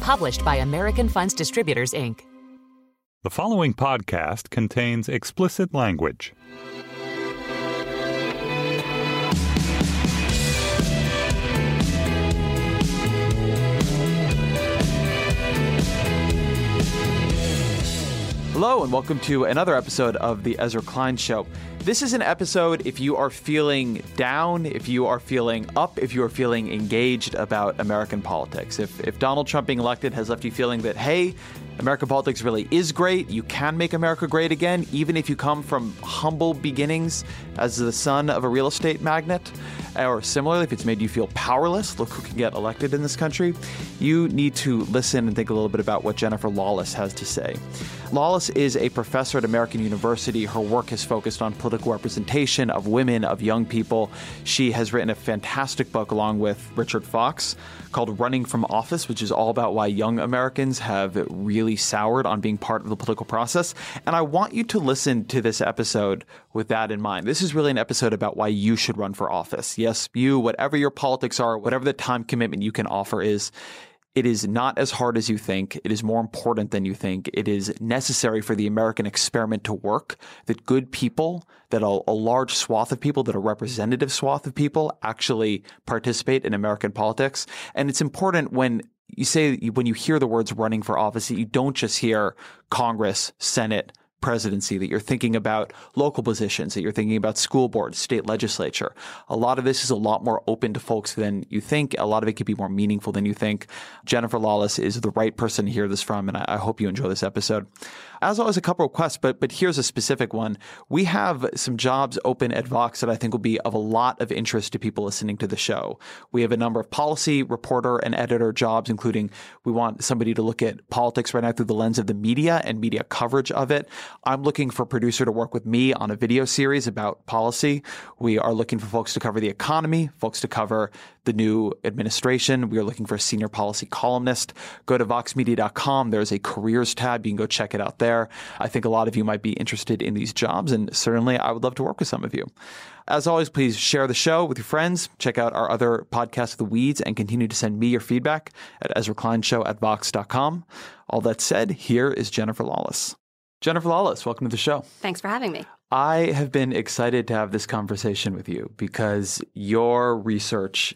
Published by American Funds Distributors, Inc. The following podcast contains explicit language. Hello, and welcome to another episode of The Ezra Klein Show. This is an episode if you are feeling down, if you are feeling up, if you are feeling engaged about American politics. If, if Donald Trump being elected has left you feeling that, hey, American politics really is great, you can make America great again, even if you come from humble beginnings as the son of a real estate magnate, or similarly, if it's made you feel powerless, look who can get elected in this country, you need to listen and think a little bit about what Jennifer Lawless has to say. Lawless is a professor at American University. Her work has focused on political representation of women, of young people. She has written a fantastic book along with Richard Fox called Running from Office, which is all about why young Americans have really soured on being part of the political process. And I want you to listen to this episode with that in mind. This is really an episode about why you should run for office. Yes, you, whatever your politics are, whatever the time commitment you can offer is, it is not as hard as you think. It is more important than you think. It is necessary for the American experiment to work that good people, that a, a, large swath of people, that a representative swath of people actually participate in American politics. And it's important when you say, when you hear the words running for office, that you don't just hear Congress, Senate, presidency, that you're thinking about local positions, that you're thinking about school boards, state legislature. A lot of this is a lot more open to folks than you think. A lot of it could be more meaningful than you think. Jennifer Lawless is the right person to hear this from, and I, I hope you enjoy this episode. As always, a couple of requests, but but here's a specific one. We have some jobs open at Vox that I think will be of a lot of interest to people listening to the show. We have a number of policy reporter and editor jobs, including we want somebody to look at politics right now through the lens of the media and media coverage of it. I'm looking for a producer to work with me on a video series about policy. We are looking for folks to cover the economy, folks to cover the new administration. We are looking for a senior policy columnist. Go to voxmedia.com. There's a careers tab. You can go check it out there. I think a lot of you might be interested in these jobs, and certainly I would love to work with some of you. As always, please share the show with your friends. Check out our other podcast, The Weeds, and continue to send me your feedback at Ezra Klein Show at Vox.com. All that said, here is Jennifer Lawless. Jennifer Lawless, welcome to the show. Thanks for having me. I have been excited to have this conversation with you because your research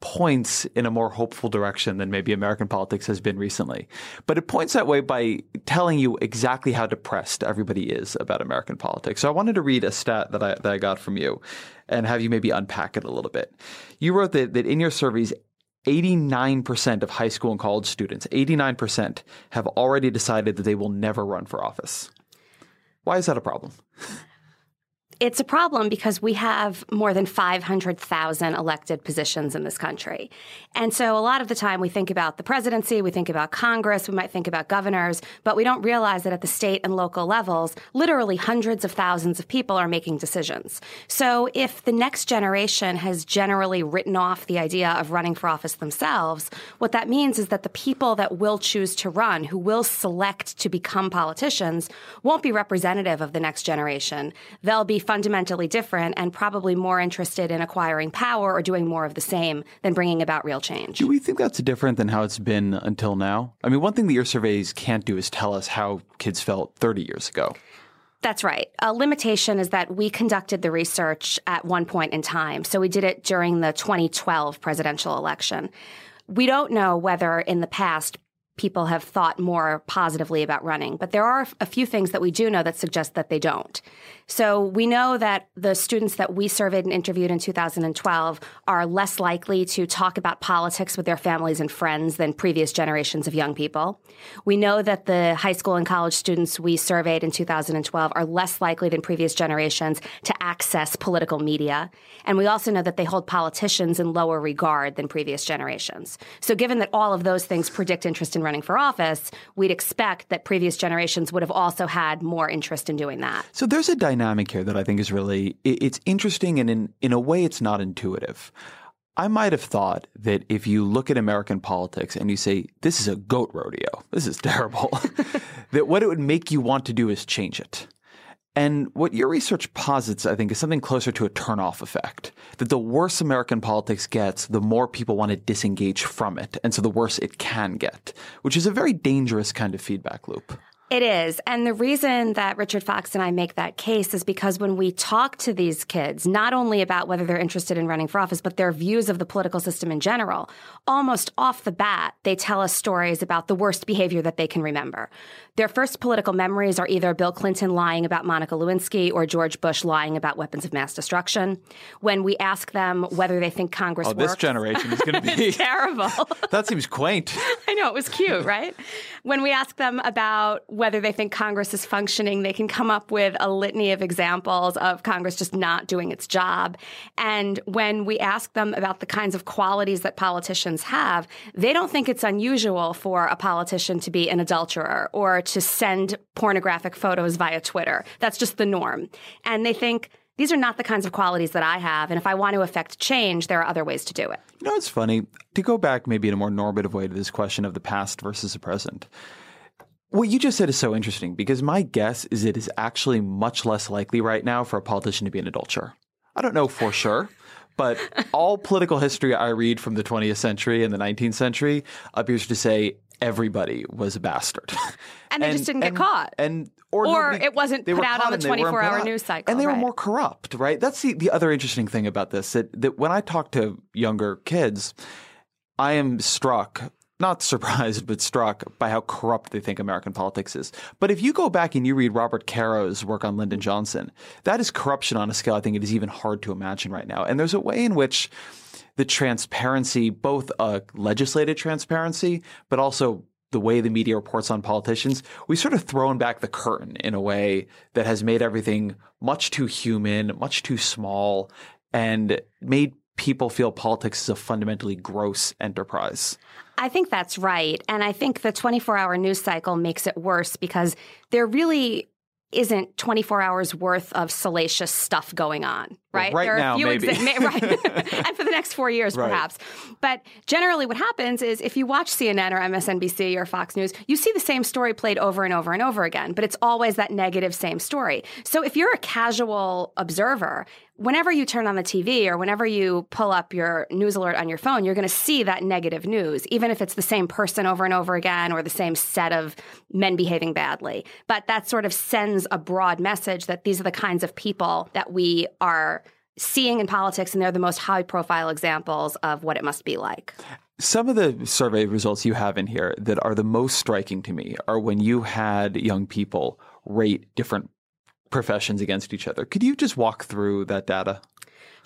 points in a more hopeful direction than maybe American politics has been recently. But it points that way by telling you exactly how depressed everybody is about American politics. So I wanted to read a stat that I, that I got from you and have you maybe unpack it a little bit. You wrote that, that in your surveys, 89% of high school and college students, 89%, have already decided that they will never run for office. Why is that a problem? It's a problem because we have more than 500,000 elected positions in this country. And so a lot of the time we think about the presidency, we think about Congress, we might think about governors, but we don't realize that at the state and local levels, literally hundreds of thousands of people are making decisions. So if the next generation has generally written off the idea of running for office themselves, what that means is that the people that will choose to run, who will select to become politicians, won't be representative of the next generation. They'll be fundamentally different and probably more interested in acquiring power or doing more of the same than bringing about real change. Do we think that's different than how it's been until now? I mean, one thing that your surveys can't do is tell us how kids felt 30 years ago. That's right. A limitation is that we conducted the research at one point in time. So we did it during the 2012 presidential election We don't know whether in the past people have thought more positively about running, but there are a few things that we do know that suggest that they don't. So we know that the students that we surveyed and interviewed in 2012 are less likely to talk about politics with their families and friends than previous generations of young people. We know that the high school and college students we surveyed in 2012 are less likely than previous generations to access political media. And we also know that they hold politicians in lower regard than previous generations. So given that all of those things predict interest in running for office, we'd expect that previous generations would have also had more interest in doing that. So there's a dynamic here that I think is really it's interesting and in in a way it's not intuitive. I might have thought that if you look at American politics and you say this is a goat rodeo, this is terrible, that what it would make you want to do is change it. And what your research posits, I think, is something closer to a turnoff effect. That the worse American politics gets, the more people want to disengage from it. And so the worse it can get, which is a very dangerous kind of feedback loop. It is. And the reason that Richard Fox and I make that case is because when we talk to these kids, not only about whether they're interested in running for office, but their views of the political system in general, almost off the bat, they tell us stories about the worst behavior that they can remember. Their first political memories are either Bill Clinton lying about Monica Lewinsky or George Bush lying about weapons of mass destruction. When we ask them whether they think Congress oh, works, this generation is going to be terrible. that seems quaint. I know it was cute, right? when we ask them about whether they think Congress is functioning, they can come up with a litany of examples of Congress just not doing its job. And when we ask them about the kinds of qualities that politicians have, they don't think it's unusual for a politician to be an adulterer or to send pornographic photos via Twitter. That's just the norm. And they think, these are not the kinds of qualities that I have. And if I want to affect change, there are other ways to do it. You know, it's funny to go back maybe in a more normative way to this question of the past versus the present. What you just said is so interesting because my guess is it is actually much less likely right now for a politician to be an adulterer. I don't know for sure, but all political history I read from the 20th century and the 19th century appears to say everybody was a bastard. And they and, just didn't and, get caught. And or, or nobody, it wasn't put out on the 24 hour news cycle. And they right. were more corrupt, right? That's the, the other interesting thing about this that, that when I talk to younger kids, I am struck not surprised, but struck by how corrupt they think American politics is. But if you go back and you read Robert Caro's work on Lyndon Johnson, that is corruption on a scale I think it is even hard to imagine right now. And there's a way in which the transparency, both a legislated transparency, but also the way the media reports on politicians, we've sort of thrown back the curtain in a way that has made everything much too human, much too small, and made people feel politics is a fundamentally gross enterprise. I think that's right. And I think the 24 hour news cycle makes it worse because there really isn't 24 hours worth of salacious stuff going on, right? Well, right there are now, a few maybe. Exa- right. and for the next four years, right. perhaps. But generally, what happens is if you watch CNN or MSNBC or Fox News, you see the same story played over and over and over again, but it's always that negative same story. So if you're a casual observer, whenever you turn on the TV or whenever you pull up your news alert on your phone, you're going to see that negative news, even if it's the same person over and over again or the same set of men behaving badly. But that sort of sends a broad message that these are the kinds of people that we are seeing in politics, and they're the most high profile examples of what it must be like. Some of the survey results you have in here that are the most striking to me are when you had young people rate different professions against each other. Could you just walk through that data?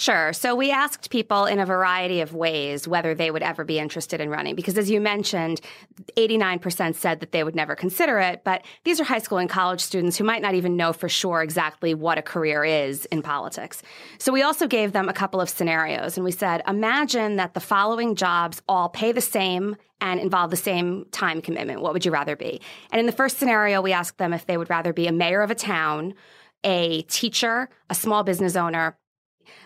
Sure. So we asked people in a variety of ways whether they would ever be interested in running because as you mentioned, 89% said that they would never consider it, but these are high school and college students who might not even know for sure exactly what a career is in politics. So we also gave them a couple of scenarios and we said, imagine that the following jobs all pay the same and involve the same time commitment. What would you rather be? And in the first scenario, we asked them if they would rather be a mayor of a town, a teacher, a small business owner,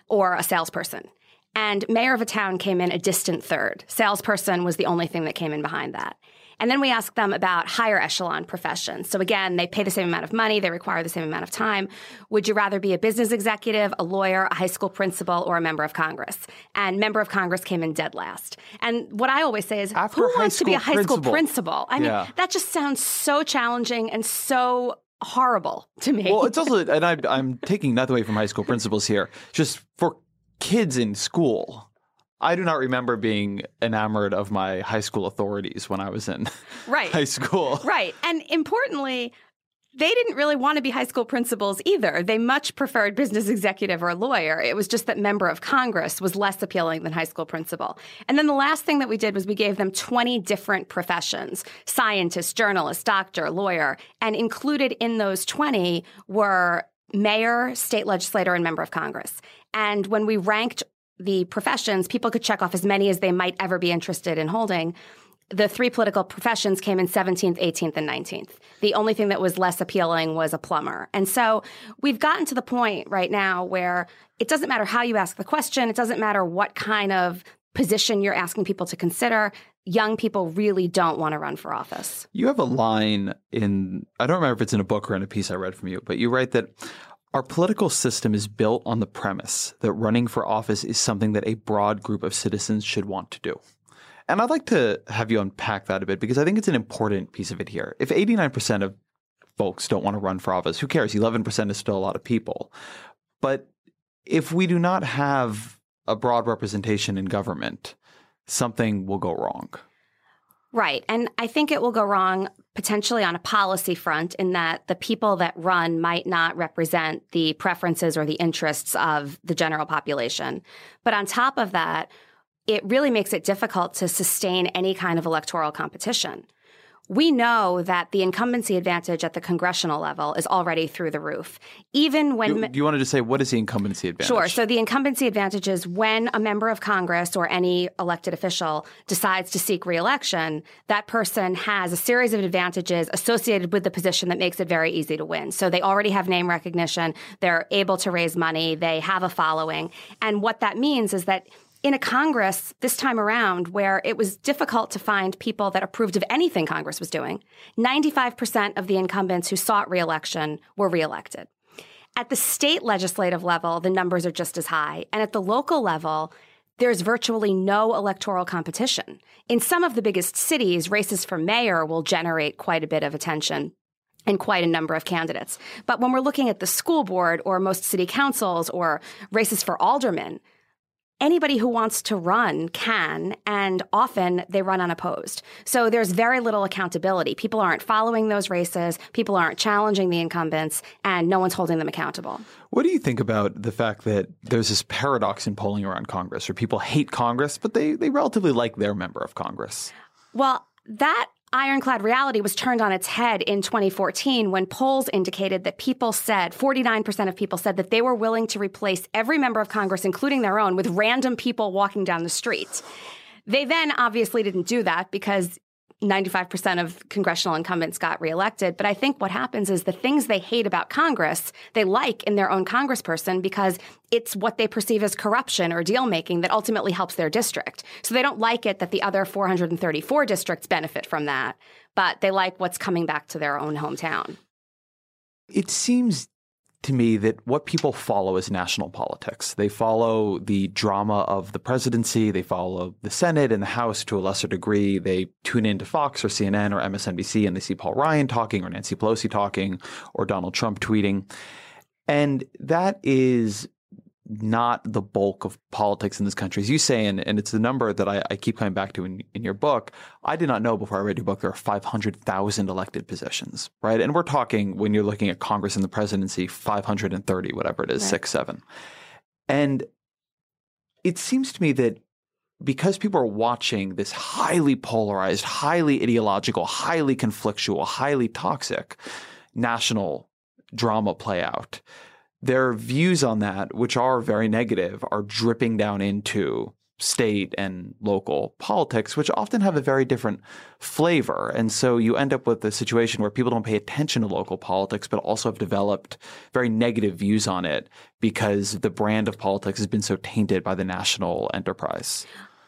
or a salesperson. And mayor of a town came in a distant third. Salesperson was the only thing that came in behind that. And then we asked them about higher echelon professions. So again, they pay the same amount of money, they require the same amount of time. Would you rather be a business executive, a lawyer, a high school principal, or a member of Congress? And member of Congress came in dead last. And what I always say is, After who wants to be a high principal. school principal? I mean, yeah. that just sounds so challenging and so horrible to me. Well, it's also, and I, I'm taking nothing away from high school principals here, just for kids in school. I do not remember being enamored of my high school authorities when I was in right. high school. Right. And importantly, they didn't really want to be high school principals either. They much preferred business executive or lawyer. It was just that member of Congress was less appealing than high school principal. And then the last thing that we did was we gave them 20 different professions scientist, journalist, doctor, lawyer. And included in those 20 were mayor, state legislator, and member of Congress. And when we ranked the professions, people could check off as many as they might ever be interested in holding. The three political professions came in 17th, 18th, and 19th. The only thing that was less appealing was a plumber. And so we've gotten to the point right now where it doesn't matter how you ask the question, it doesn't matter what kind of position you're asking people to consider. Young people really don't want to run for office. You have a line in, I don't remember if it's in a book or in a piece I read from you, but you write that our political system is built on the premise that running for office is something that a broad group of citizens should want to do. And I'd like to have you unpack that a bit because I think it's an important piece of it here. If 89% of folks don't want to run for office, who cares? 11% is still a lot of people. But if we do not have a broad representation in government, something will go wrong. Right. And I think it will go wrong potentially on a policy front in that the people that run might not represent the preferences or the interests of the general population. But on top of that, it really makes it difficult to sustain any kind of electoral competition we know that the incumbency advantage at the congressional level is already through the roof. Even when you, you wanted to say what is the incumbency advantage? Sure. So the incumbency advantage is when a member of Congress or any elected official decides to seek reelection, that person has a series of advantages associated with the position that makes it very easy to win. So they already have name recognition, they're able to raise money, they have a following. And what that means is that in a Congress this time around where it was difficult to find people that approved of anything Congress was doing, 95% of the incumbents who sought reelection were reelected. At the state legislative level, the numbers are just as high. And at the local level, there's virtually no electoral competition. In some of the biggest cities, races for mayor will generate quite a bit of attention and quite a number of candidates. But when we're looking at the school board or most city councils or races for aldermen, anybody who wants to run can, and often they run unopposed. So there's very little accountability. People aren't following those races, people aren't challenging the incumbents, and no one's holding them accountable. What do you think about the fact that there's this paradox in polling around Congress where people hate Congress, but they, they relatively like their member of Congress? Well, that ironclad reality was turned on its head in 2014 when polls indicated that people said 49% of people said that they were willing to replace every member of Congress, including their own, with random people walking down the street. They then obviously didn't do that because 95% of congressional incumbents got reelected. But I think what happens is the things they hate about Congress, they like in their own congressperson because it's what they perceive as corruption or deal making that ultimately helps their district. So they don't like it that the other 434 districts benefit from that, but they like what's coming back to their own hometown. It seems to me that what people follow is national politics. They follow the drama of the presidency, they follow the Senate and the House to a lesser degree. They tune into Fox or CNN or MSNBC and they see Paul Ryan talking or Nancy Pelosi talking or Donald Trump tweeting. And that is not the bulk of politics in this country. As you say, and, and it's the number that I, I keep coming back to in, in your book. I did not know before I read your book there are 500,000 elected positions, right? And we're talking when you're looking at Congress and the presidency, 530, whatever it is, right. six, seven. And it seems to me that because people are watching this highly polarized, highly ideological, highly conflictual, highly toxic national drama play out, their views on that, which are very negative, are dripping down into state and local politics, which often have a very different flavor. And so you end up with a situation where people don't pay attention to local politics, but also have developed very negative views on it because the brand of politics has been so tainted by the national enterprise.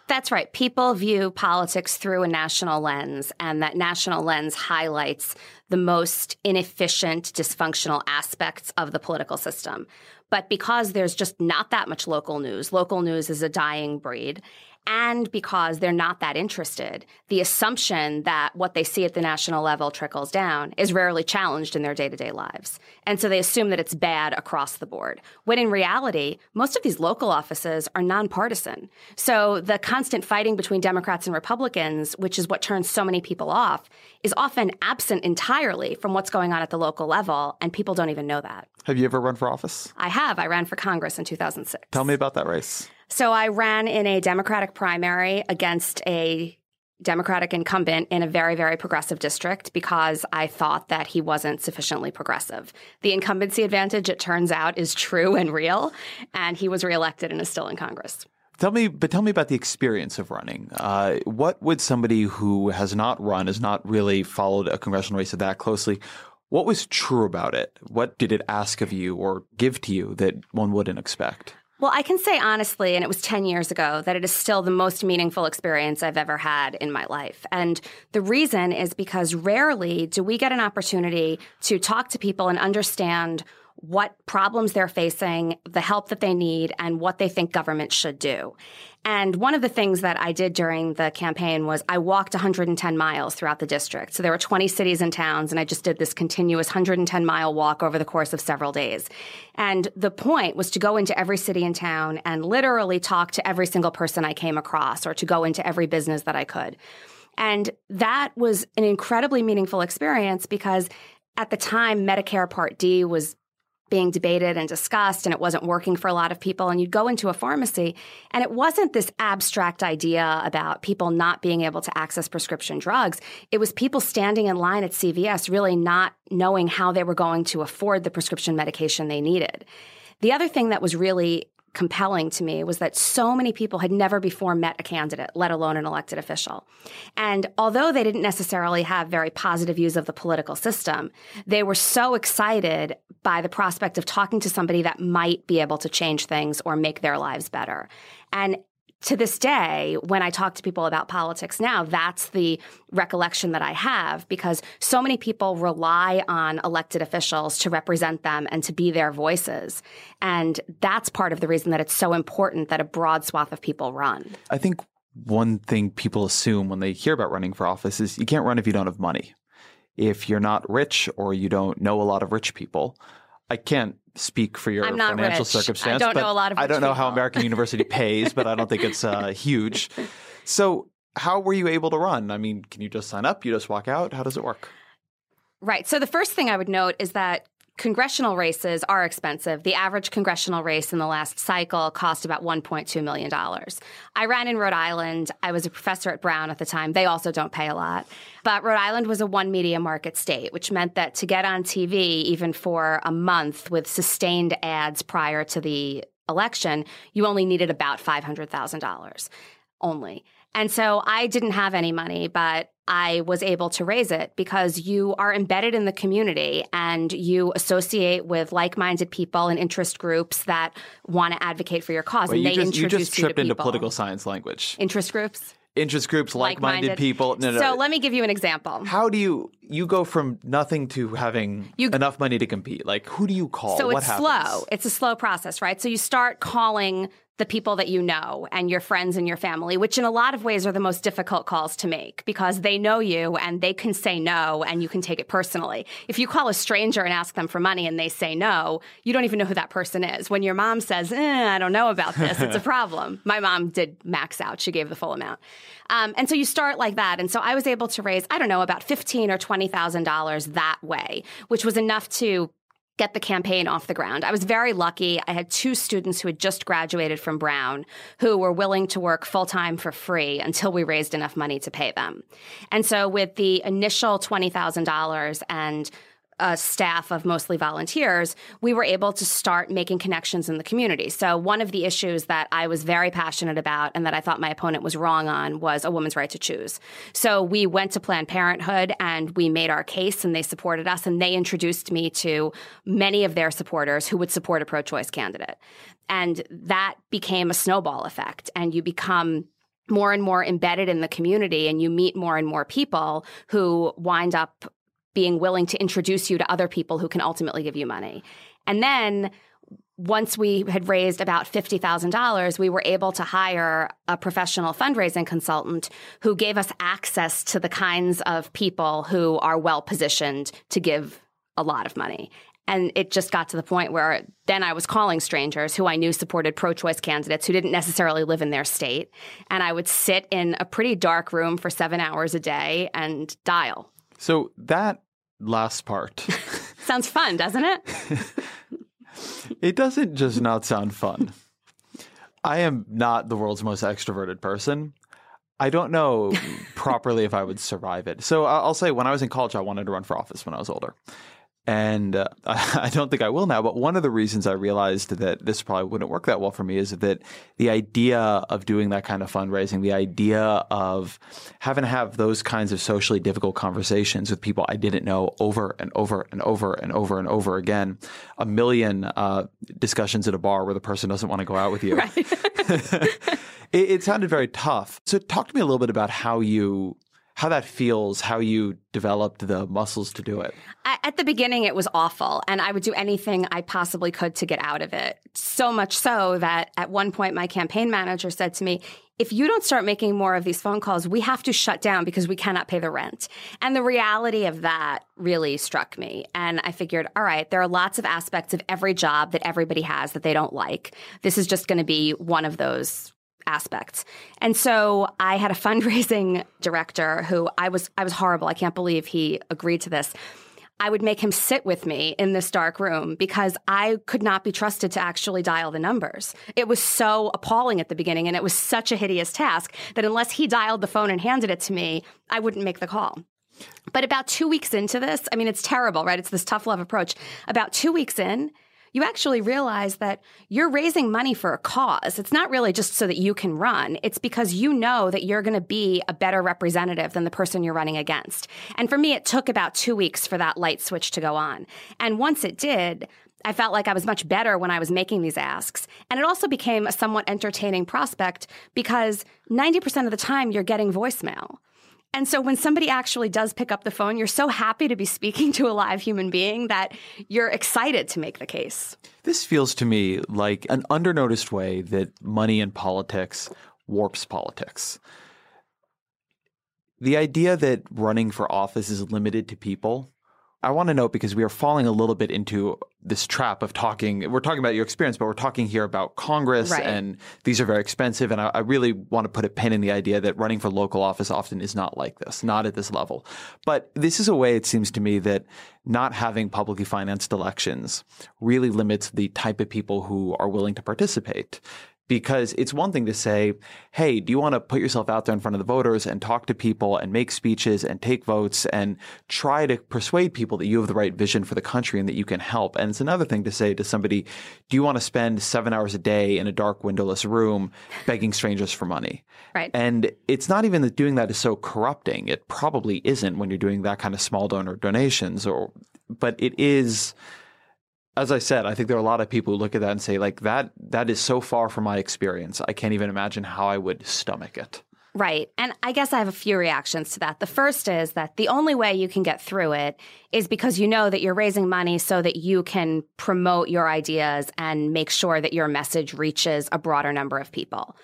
That's right. People view politics through a national lens, and that national lens highlights the most inefficient, dysfunctional aspects of the political system. But because there's just not that much local news, local news is a dying breed. And because they're not that interested, the assumption that what they see at the national level trickles down is rarely challenged in their day to day lives. And so they assume that it's bad across the board. When in reality, most of these local offices are nonpartisan. So the constant fighting between Democrats and Republicans, which is what turns so many people off, is often absent entirely from what's going on at the local level, and people don't even know that. Have you ever run for office? I have. I ran for Congress in 2006. Tell me about that race. So I ran in a Democratic primary against a Democratic incumbent in a very, very progressive district because I thought that he wasn't sufficiently progressive. The incumbency advantage, it turns out, is true and real, and he was reelected and is still in Congress. Tell me, but tell me about the experience of running. Uh, what would somebody who has not run, has not really followed a congressional race that closely, what was true about it? What did it ask of you or give to you that one wouldn't expect? Well, I can say honestly, and it was 10 years ago, that it is still the most meaningful experience I've ever had in my life. And the reason is because rarely do we get an opportunity to talk to people and understand what problems they're facing, the help that they need, and what they think government should do. And one of the things that I did during the campaign was I walked 110 miles throughout the district. So there were 20 cities and towns, and I just did this continuous 110 mile walk over the course of several days. And the point was to go into every city and town and literally talk to every single person I came across or to go into every business that I could. And that was an incredibly meaningful experience because at the time, Medicare Part D was being debated and discussed and it wasn't working for a lot of people and you'd go into a pharmacy and it wasn't this abstract idea about people not being able to access prescription drugs. It was people standing in line at CVS really not knowing how they were going to afford the prescription medication they needed. The other thing that was really compelling to me was that so many people had never before met a candidate, let alone an elected official. And although they didn't necessarily have very positive views of the political system, they were so excited by the prospect of talking to somebody that might be able to change things or make their lives better. And to this day, when I talk to people about politics now, that's the recollection that I have because so many people rely on elected officials to represent them and to be their voices. And that's part of the reason that it's so important that a broad swath of people run. I think one thing people assume when they hear about running for office is you can't run if you don't have money. If you're not rich or you don't know a lot of rich people, I can't speak for your financial rich. circumstance. I don't know a lot of I don't know people. how American University pays, but I don't think it's uh, huge. So, how were you able to run? I mean, can you just sign up? You just walk out? How does it work? Right. So the first thing I would note is that congressional races are expensive. The average congressional race in the last cycle cost about $1.2 million. I ran in Rhode Island. I was a professor at Brown at the time. They also don't pay a lot. But Rhode Island was a one media market state, which meant that to get on TV, even for a month with sustained ads prior to the election, you only needed about $500,000 only. And so I didn't have any money, but I was able to raise it because you are embedded in the community and you associate with like-minded people and interest groups that want to advocate for your cause. Well, and you they just, you just tripped to into people. political science language. interest groups. Interest groups, like-minded, people. No, no. So let me give you an example. how do you you go from nothing to having You- enough money to compete? Like, who do you call? So what it's happens? slow. It's a slow process, right? So you start calling the people that you know and your friends and your family, which in a lot of ways are the most difficult calls to make because they know you and they can say no and you can take it personally. If you call a stranger and ask them for money and they say no, you don't even know who that person is. When your mom says, eh, I don't know about this, it's a problem. My mom did max out. She gave the full amount. Um, and so you start like that. And so I was able to raise, I don't know, about fifteen or twenty thousand dollars that way, which was enough to get the campaign off the ground. I was very lucky. I had two students who had just graduated from Brown who were willing to work full time for free until we raised enough money to pay them. And so with the initial $20,000 and a staff of mostly volunteers, we were able to start making connections in the community. So, one of the issues that I was very passionate about and that I thought my opponent was wrong on was a woman's right to choose. So, we went to Planned Parenthood and we made our case, and they supported us, and they introduced me to many of their supporters who would support a pro choice candidate. And that became a snowball effect, and you become more and more embedded in the community and you meet more and more people who wind up being willing to introduce you to other people who can ultimately give you money. And then once we had raised about $50,000, we were able to hire a professional fundraising consultant who gave us access to the kinds of people who are well positioned to give a lot of money. And it just got to the point where then I was calling strangers who I knew supported pro choice candidates who didn't necessarily live in their state. And I would sit in a pretty dark room for seven hours a day and dial. So that last part sounds fun, doesn't it? it doesn't just not sound fun. I am not the world's most extroverted person. I don't know properly if I would survive it. So I'll say when I was in college, I wanted to run for office when I was older. And uh, I don't think I will now. But one of the reasons I realized that this probably wouldn't work that well for me is that the idea of doing that kind of fundraising, the idea of having to have those kinds of socially difficult conversations with people I didn't know over and over and over and over and over again, a million uh, discussions at a bar where the person doesn't want to go out with you. it, it sounded very tough. So talk to me a little bit about how you how that feels, how you developed the muscles to do it. At the beginning, it was awful, and I would do anything I possibly could to get out of it. So much so that at one point, my campaign manager said to me, if you don't start making more of these phone calls, we have to shut down because we cannot pay the rent. And the reality of that really struck me. And I figured, all right, there are lots of aspects of every job that everybody has that they don't like. This is just going to be one of those aspects. And so I had a fundraising director who I was I was horrible. I can't believe he agreed to this. I would make him sit with me in this dark room because I could not be trusted to actually dial the numbers. It was so appalling at the beginning and it was such a hideous task that unless he dialed the phone and handed it to me, I wouldn't make the call. But about two weeks into this, I mean, it's terrible, right? It's this tough love approach. About two weeks in, you actually realize that you're raising money for a cause. It's not really just so that you can run. It's because you know that you're going to be a better representative than the person you're running against. And for me, it took about two weeks for that light switch to go on. And once it did, I felt like I was much better when I was making these asks. And it also became a somewhat entertaining prospect because 90% of the time you're getting voicemail. And so when somebody actually does pick up the phone, you're so happy to be speaking to a live human being that you're excited to make the case. This feels to me like an undernoticed way that money in politics warps politics. The idea that running for office is limited to people I want to note because we are falling a little bit into this trap of talking. We're talking about your experience, but we're talking here about Congress, right. and these are very expensive. And I, I, really want to put a pin in the idea that running for local office often is not like this, not at this level. But this is a way, it seems to me, that not having publicly financed elections really limits the type of people who are willing to participate because it's one thing to say, hey, do you want to put yourself out there in front of the voters and talk to people and make speeches and take votes and try to persuade people that you have the right vision for the country and that you can help? And it's another thing to say to somebody, do you want to spend seven hours a day in a dark, windowless room begging strangers for money? Right. And it's not even that doing that is so corrupting. It probably isn't when you're doing that kind of small donor donations or, but it is as I said, I think there are a lot of people who look at that and say, like, that that is so far from my experience. I can't even imagine how I would stomach it. Right. And I guess I have a few reactions to that. The first is that the only way you can get through it is because you know that you're raising money so that you can promote your ideas and make sure that your message reaches a broader number of people.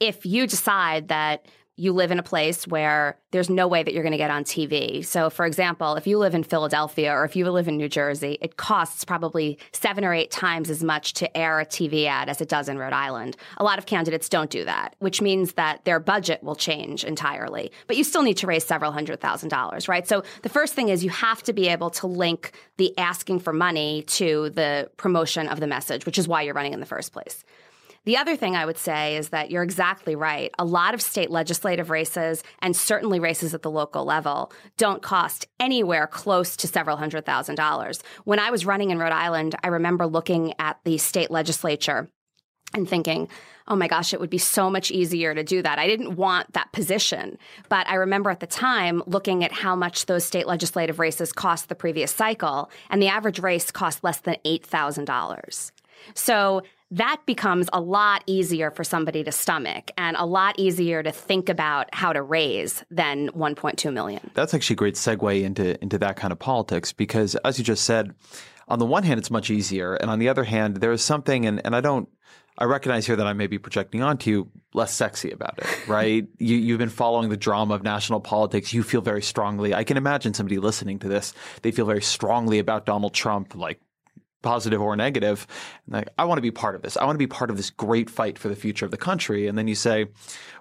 If you decide that you live in a place where there's no way that you're going to get on TV. So, for example, if you live in Philadelphia or if you live in New Jersey, it costs probably seven or eight times as much to air a TV ad as it does in Rhode Island. A lot of candidates don't do that, which means that their budget will change entirely. But you still need to raise several hundred thousand dollars, right? So, the first thing is you have to be able to link the asking for money to the promotion of the message, which is why you're running in the first place. The other thing I would say is that you're exactly right. A lot of state legislative races, and certainly races at the local level, don't cost anywhere close to several hundred thousand dollars. When I was running in Rhode Island, I remember looking at the state legislature and thinking, oh my gosh, it would be so much easier to do that. I didn't want that position. But I remember at the time looking at how much those state legislative races cost the previous cycle, and the average race cost less than $8,000. So that becomes a lot easier for somebody to stomach and a lot easier to think about how to raise than 1.2 million. That's actually a great segue into into that kind of politics because as you just said, on the one hand it's much easier and on the other hand there is something and, and I don't I recognize here that I may be projecting onto you less sexy about it, right? you, you've been following the drama of national politics. You feel very strongly. I can imagine somebody listening to this, they feel very strongly about Donald Trump, like positive or negative. Like, I want to be part of this. I want to be part of this great fight for the future of the country. And then you say,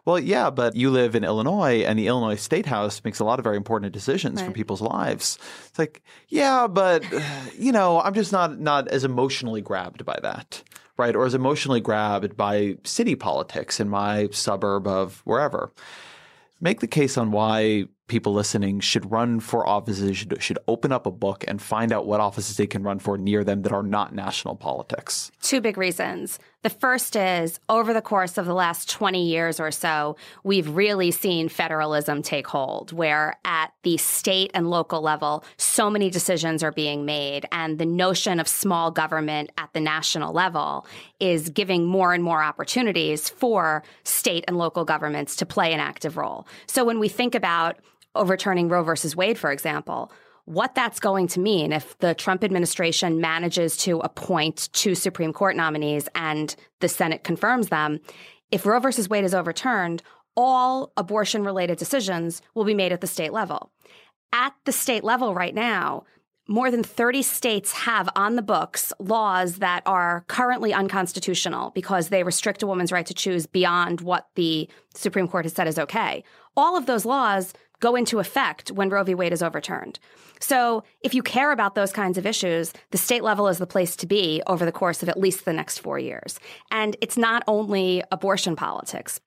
well, yeah, but you live in Illinois and the Illinois State House makes a lot of very important decisions right. for people's lives. It's like, yeah, but you know, I'm just not not as emotionally grabbed by that. Right, or as emotionally grabbed by city politics in my suburb of wherever. Make the case on why people listening should run for offices, should, should open up a book and find out what offices they can run for near them that are not national politics? Two big reasons. The first is over the course of the last 20 years or so, we've really seen federalism take hold, where at the state and local level, so many decisions are being made. And the notion of small government at the national level is giving more and more opportunities for state and local governments to play an active role. So when we think about overturning Roe versus Wade, for example, what that's going to mean if the Trump administration manages to appoint two Supreme Court nominees and the Senate confirms them. If Roe versus Wade is overturned, all abortion related decisions will be made at the state level. At the state level right now, more than 30 states have on the books laws that are currently unconstitutional because they restrict a woman's right to choose beyond what the Supreme Court has said is okay. All of those laws go into effect when Roe v. Wade is overturned. So, if you care about those kinds of issues, the state level is the place to be over the course of at least the next four years. And it's not only abortion politics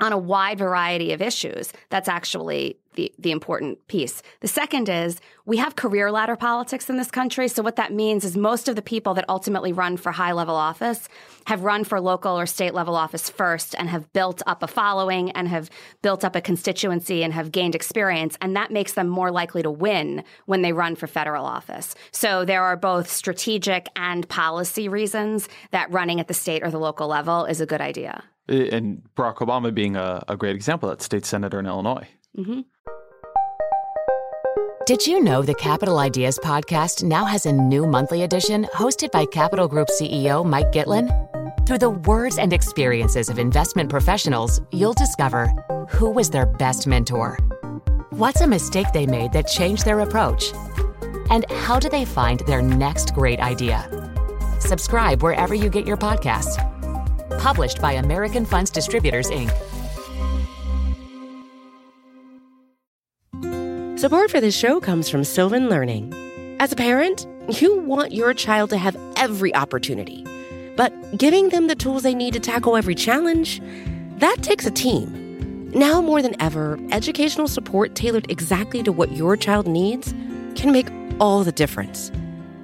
on a wide variety of issues. That's actually the, the important piece. The second is we have career ladder politics in this country. So what that means is most of the people that ultimately run for high level office have run for local or state level office first and have built up a following and have built up a constituency and have gained experience. And that makes them more likely to win when they run for federal office. So there are both strategic and policy reasons that running at the state or the local level is a good idea and Barack Obama being a, a great example, that state senator in Illinois. Mm-hmm. Did you know the Capital Ideas podcast now has a new monthly edition hosted by Capital Group CEO Mike Gitlin? Through the words and experiences of investment professionals, you'll discover who was their best mentor, what's a mistake they made that changed their approach, and how do they find their next great idea. Subscribe wherever you get your podcasts Published by American Funds Distributors, Inc. Support for this show comes from Sylvan Learning. As a parent, you want your child to have every opportunity, but giving them the tools they need to tackle every challenge, that takes a team. Now more than ever, educational support tailored exactly to what your child needs can make all the difference.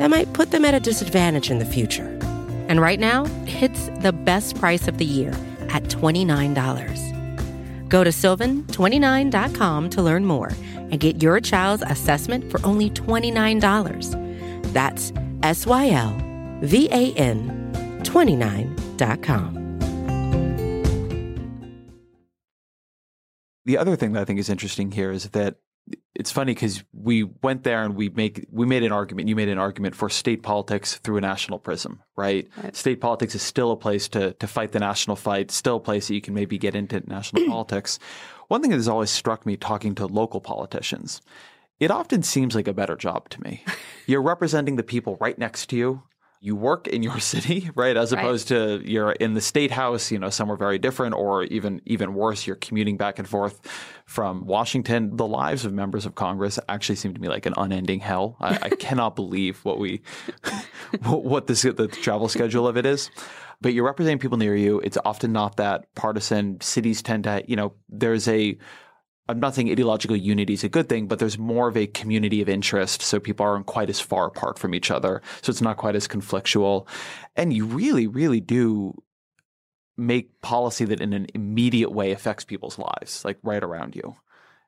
that might put them at a disadvantage in the future. And right now, it's the best price of the year at $29. Go to sylvan29.com to learn more and get your child's assessment for only $29. That's S Y L V A N 29.com. The other thing that I think is interesting here is that it's funny because we went there and we make we made an argument. You made an argument for state politics through a national prism, right? right? State politics is still a place to to fight the national fight, still a place that you can maybe get into national politics. One thing that has always struck me talking to local politicians, it often seems like a better job to me. You're representing the people right next to you. You work in your city, right? As Right. opposed to you're in the state house, you know, somewhere very different, or even even worse, you're commuting back and forth from Washington. The lives of members of Congress actually seem to me like an unending hell. I, I cannot believe what we what what this the travel schedule of it is. But you're representing people near you. It's often not that partisan. Cities tend to, you know, there's a I'm not saying ideological unity is a good thing, but there's more of a community of interest. So people aren't quite as far apart from each other. So it's not quite as conflictual. And you really, really do make policy that in an immediate way affects people's lives, like right around you.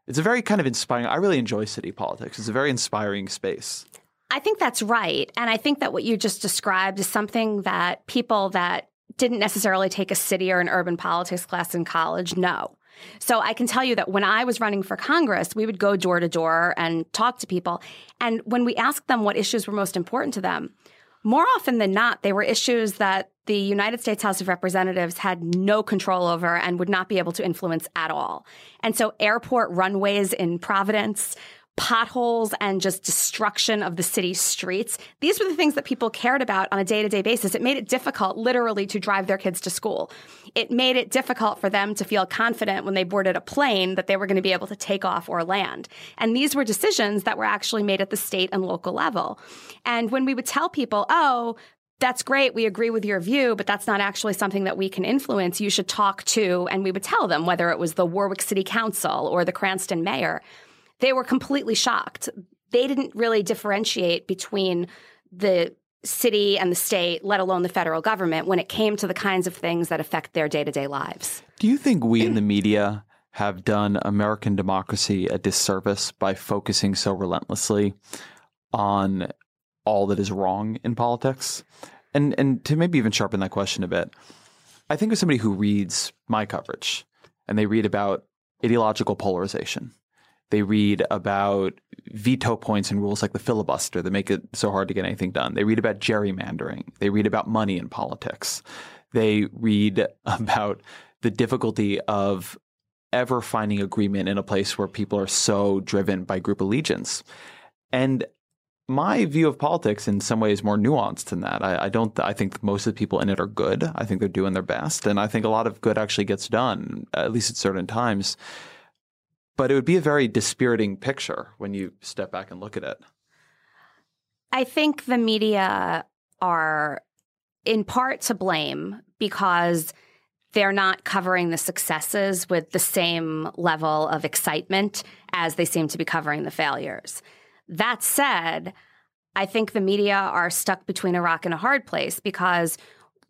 It's a very kind of inspiring. I really enjoy city politics. It's a very inspiring space. I think that's right. And I think that what you just described is something that people that didn't necessarily take a city or an urban politics class in college know. So I can tell you that when I was running for Congress, we would go door to door and talk to people. And when we asked them what issues were most important to them, more often than not, they were issues that the United States House of Representatives had no control over and would not be able to influence at all. And so airport runways in Providence, potholes and just destruction of the city's streets. These were the things that people cared about on a day to day basis. It made it difficult, literally, to drive their kids to school. It made it difficult for them to feel confident when they boarded a plane that they were going to be able to take off or land. And these were decisions that were actually made at the state and local level. And when we would tell people, oh, that's great. We agree with your view, but that's not actually something that we can influence. You should talk to, and we would tell them whether it was the Warwick City Council or the Cranston mayor they were completely shocked. They didn't really differentiate between the city and the state, let alone the federal government, when it came to the kinds of things that affect their day to day lives. Do you think we in the media have done American democracy a disservice by focusing so relentlessly on all that is wrong in politics? And and to maybe even sharpen that question a bit, I think of somebody who reads my coverage and they read about ideological polarization. They read about veto points and rules like the filibuster that make it so hard to get anything done. They read about gerrymandering. They read about money in politics. They read about the difficulty of ever finding agreement in a place where people are so driven by group allegiance. And my view of politics in some ways more nuanced than that. I, I, don't. I think most of the people in it are good. I think they're doing their best, and I think a lot of good actually gets done, at least at certain times. But it would be a very dispiriting picture when you step back and look at it. I think the media are in part to blame because they're not covering the successes with the same level of excitement as they seem to be covering the failures. That said, I think the media are stuck between a rock and a hard place because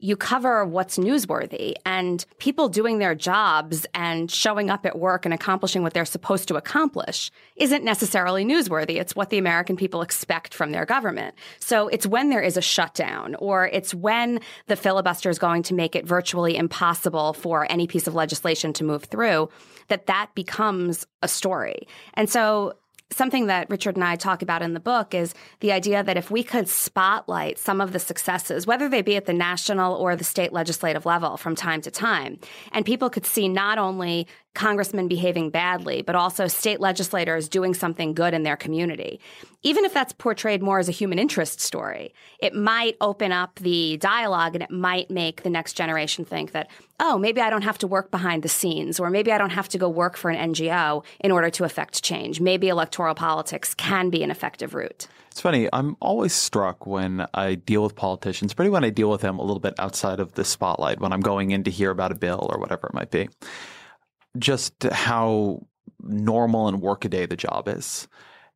you cover what's newsworthy and people doing their jobs and showing up at work and accomplishing what they're supposed to accomplish isn't necessarily newsworthy. It's what the American people expect from their government. So it's when there is a shutdown or it's when the filibuster is going to make it virtually impossible for any piece of legislation to move through that that becomes a story. And so something that Richard and I talk about in the book is the idea that if we could spotlight some of the successes, whether they be at the national or the state legislative level from time to time, and people could see not only congressmen behaving badly, but also state legislators doing something good in their community. Even if that's portrayed more as a human interest story, it might open up the dialogue and it might make the next generation think that, oh, maybe I don't have to work behind the scenes, or maybe I don't have to go work for an NGO in order to affect change. Maybe electoral politics can be an effective route. It's funny. I'm always struck when I deal with politicians, particularly when I deal with them a little bit outside of the spotlight, when I'm going in to hear about a bill or whatever it might be just how normal and workaday the job is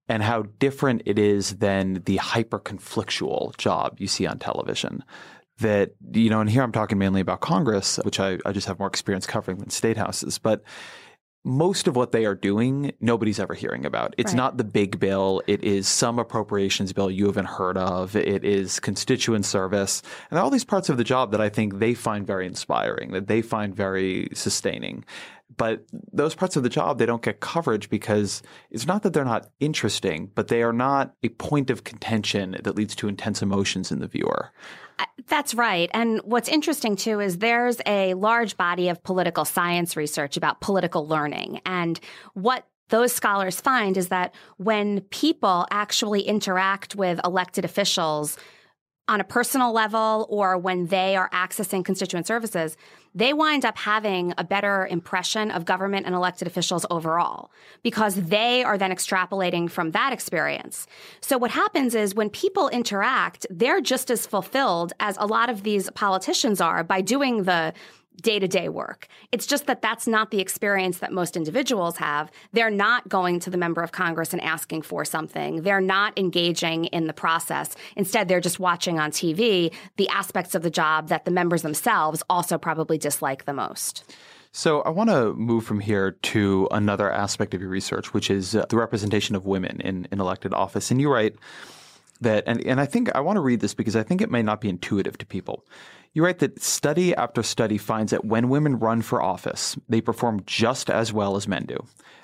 and how different it is than the hyper conflictual job you see on television. That, you know, and here I'm talking mainly about Congress, which I, I just have more experience covering than state houses, but most of what they are doing, nobody's ever hearing about. It's Right. not the big bill. It is some appropriations bill you haven't heard of. It is constituent service. And all these parts of the job that I think they find very inspiring, that they find very sustaining. But those parts of the job, they don't get coverage because it's not that they're not interesting, but they are not a point of contention that leads to intense emotions in the viewer. That's right. And what's interesting too is there's a large body of political science research about political learning. And what those scholars find is that when people actually interact with elected officials on a personal level or when they are accessing constituent services, they wind up having a better impression of government and elected officials overall because they are then extrapolating from that experience. So what happens is when people interact, they're just as fulfilled as a lot of these politicians are by doing the day to day work. It's just that that's not the experience that most individuals have. They're not going to the member of Congress and asking for something. They're not engaging in the process. Instead, they're just watching on TV the aspects of the job that the members themselves also probably dislike the most. So I want to move from here to another aspect of your research, which is the representation of women in, in elected office. And you write that, and, and I think I want to read this because I think it may not be intuitive to people. You write that study after study finds that when women run for office, they perform just as well as men do.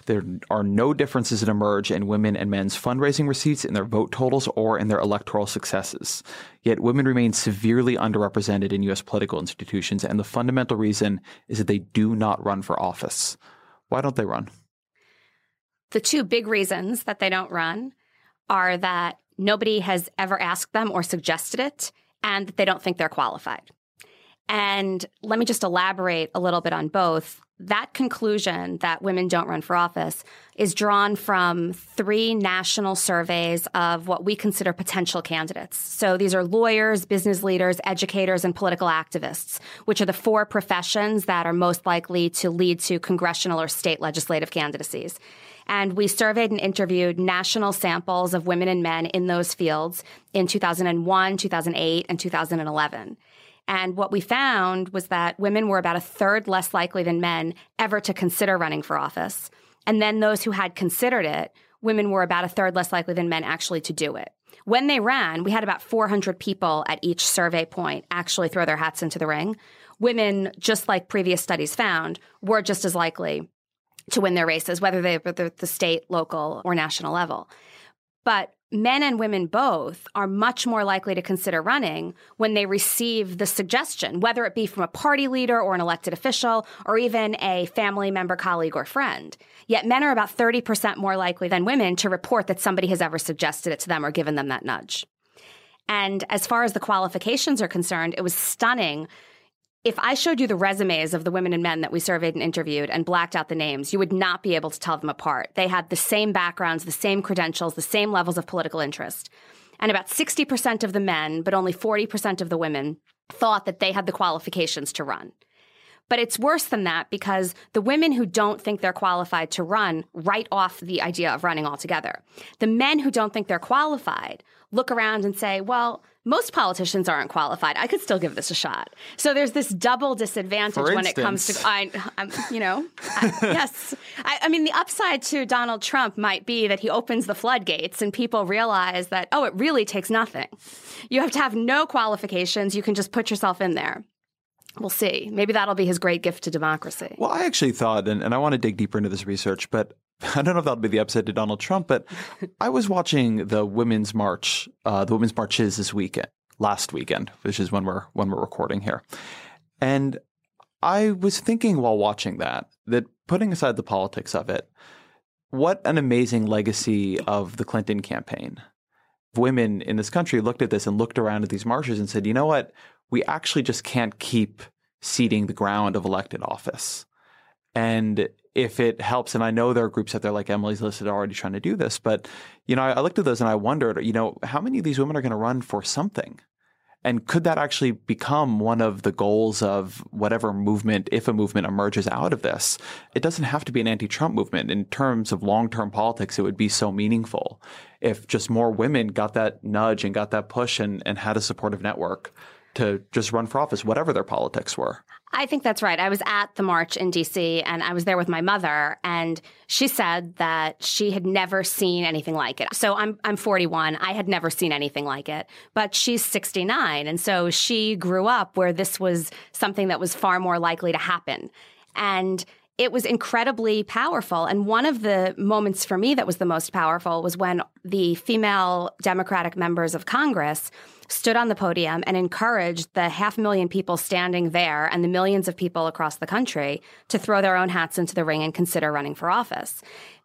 There are no differences that emerge in women and men's fundraising receipts, in their vote totals, or in their electoral successes. Yet women remain severely underrepresented in U.S. political institutions, and the fundamental reason is that they do not run for office. Why don't they run? The two big reasons that they don't run are that nobody has ever asked them or suggested it, and that they don't think they're qualified. And let me just elaborate a little bit on both. That conclusion that women don't run for office is drawn from three national surveys of what we consider potential candidates. So these are lawyers, business leaders, educators, and political activists, which are the four professions that are most likely to lead to congressional or state legislative candidacies. And we surveyed and interviewed national samples of women and men in those fields in 2001, 2008, and 2011. And what we found was that women were about a third less likely than men ever to consider running for office. And then those who had considered it, women were about a third less likely than men actually to do it. When they ran, we had about 400 people at each survey point actually throw their hats into the ring. Women, just like previous studies found, were just as likely to win their races, whether they were the state, local, or national level. But men and women both are much more likely to consider running when they receive the suggestion, whether it be from a party leader or an elected official or even a family member, colleague, or friend. Yet men are about 30% more likely than women to report that somebody has ever suggested it to them or given them that nudge. And as far as the qualifications are concerned, it was stunning if I showed you the resumes of the women and men that we surveyed and interviewed and blacked out the names, you would not be able to tell them apart. They had the same backgrounds, the same credentials, the same levels of political interest. And about 60% of the men, but only 40% of the women, thought that they had the qualifications to run. But it's worse than that because the women who don't think they're qualified to run write off the idea of running altogether. The men who don't think they're qualified look around and say, well, most politicians aren't qualified. I could still give this a shot. So there's this double disadvantage when it comes to, I, I'm, you know, I, yes. I, I, mean, the upside to Donald Trump might be that he opens the floodgates and people realize that, oh, it really takes nothing. You have to have no qualifications. You can just put yourself in there. We'll see. Maybe that'll be his great gift to democracy. Well, I actually thought, and, and I want to dig deeper into this research, but I don't know if that'll be the upside to Donald Trump, but I was watching the Women's March, uh, the Women's Marches this weekend, last weekend, which is when we're when we're recording here, and I was thinking while watching that that putting aside the politics of it, what an amazing legacy of the Clinton campaign. Women in this country looked at this and looked around at these marches and said, "You know what? We actually just can't keep ceding the ground of elected office." And if it helps, and I know there are groups out there like Emily's List that are already trying to do this, but you know, I, I looked at those and I wondered, you know, how many of these women are going to run for something? And could that actually become one of the goals of whatever movement, if a movement emerges out of this? It doesn't have to be an anti Trump movement. In terms of long term politics, it would be so meaningful if just more women got that nudge and got that push and, and had a supportive network to just run for office, whatever their politics were. I think that's right. I was at the march in DC and I was there with my mother and she said that she had never seen anything like it. So I'm I'm 41. I had never seen anything like it. But she's 69 and so she grew up where this was something that was far more likely to happen. And it was incredibly powerful. And one of the moments for me that was the most powerful was when the female Democratic members of Congress stood on the podium and encouraged the half million people standing there and the millions of people across the country to throw their own hats into the ring and consider running for office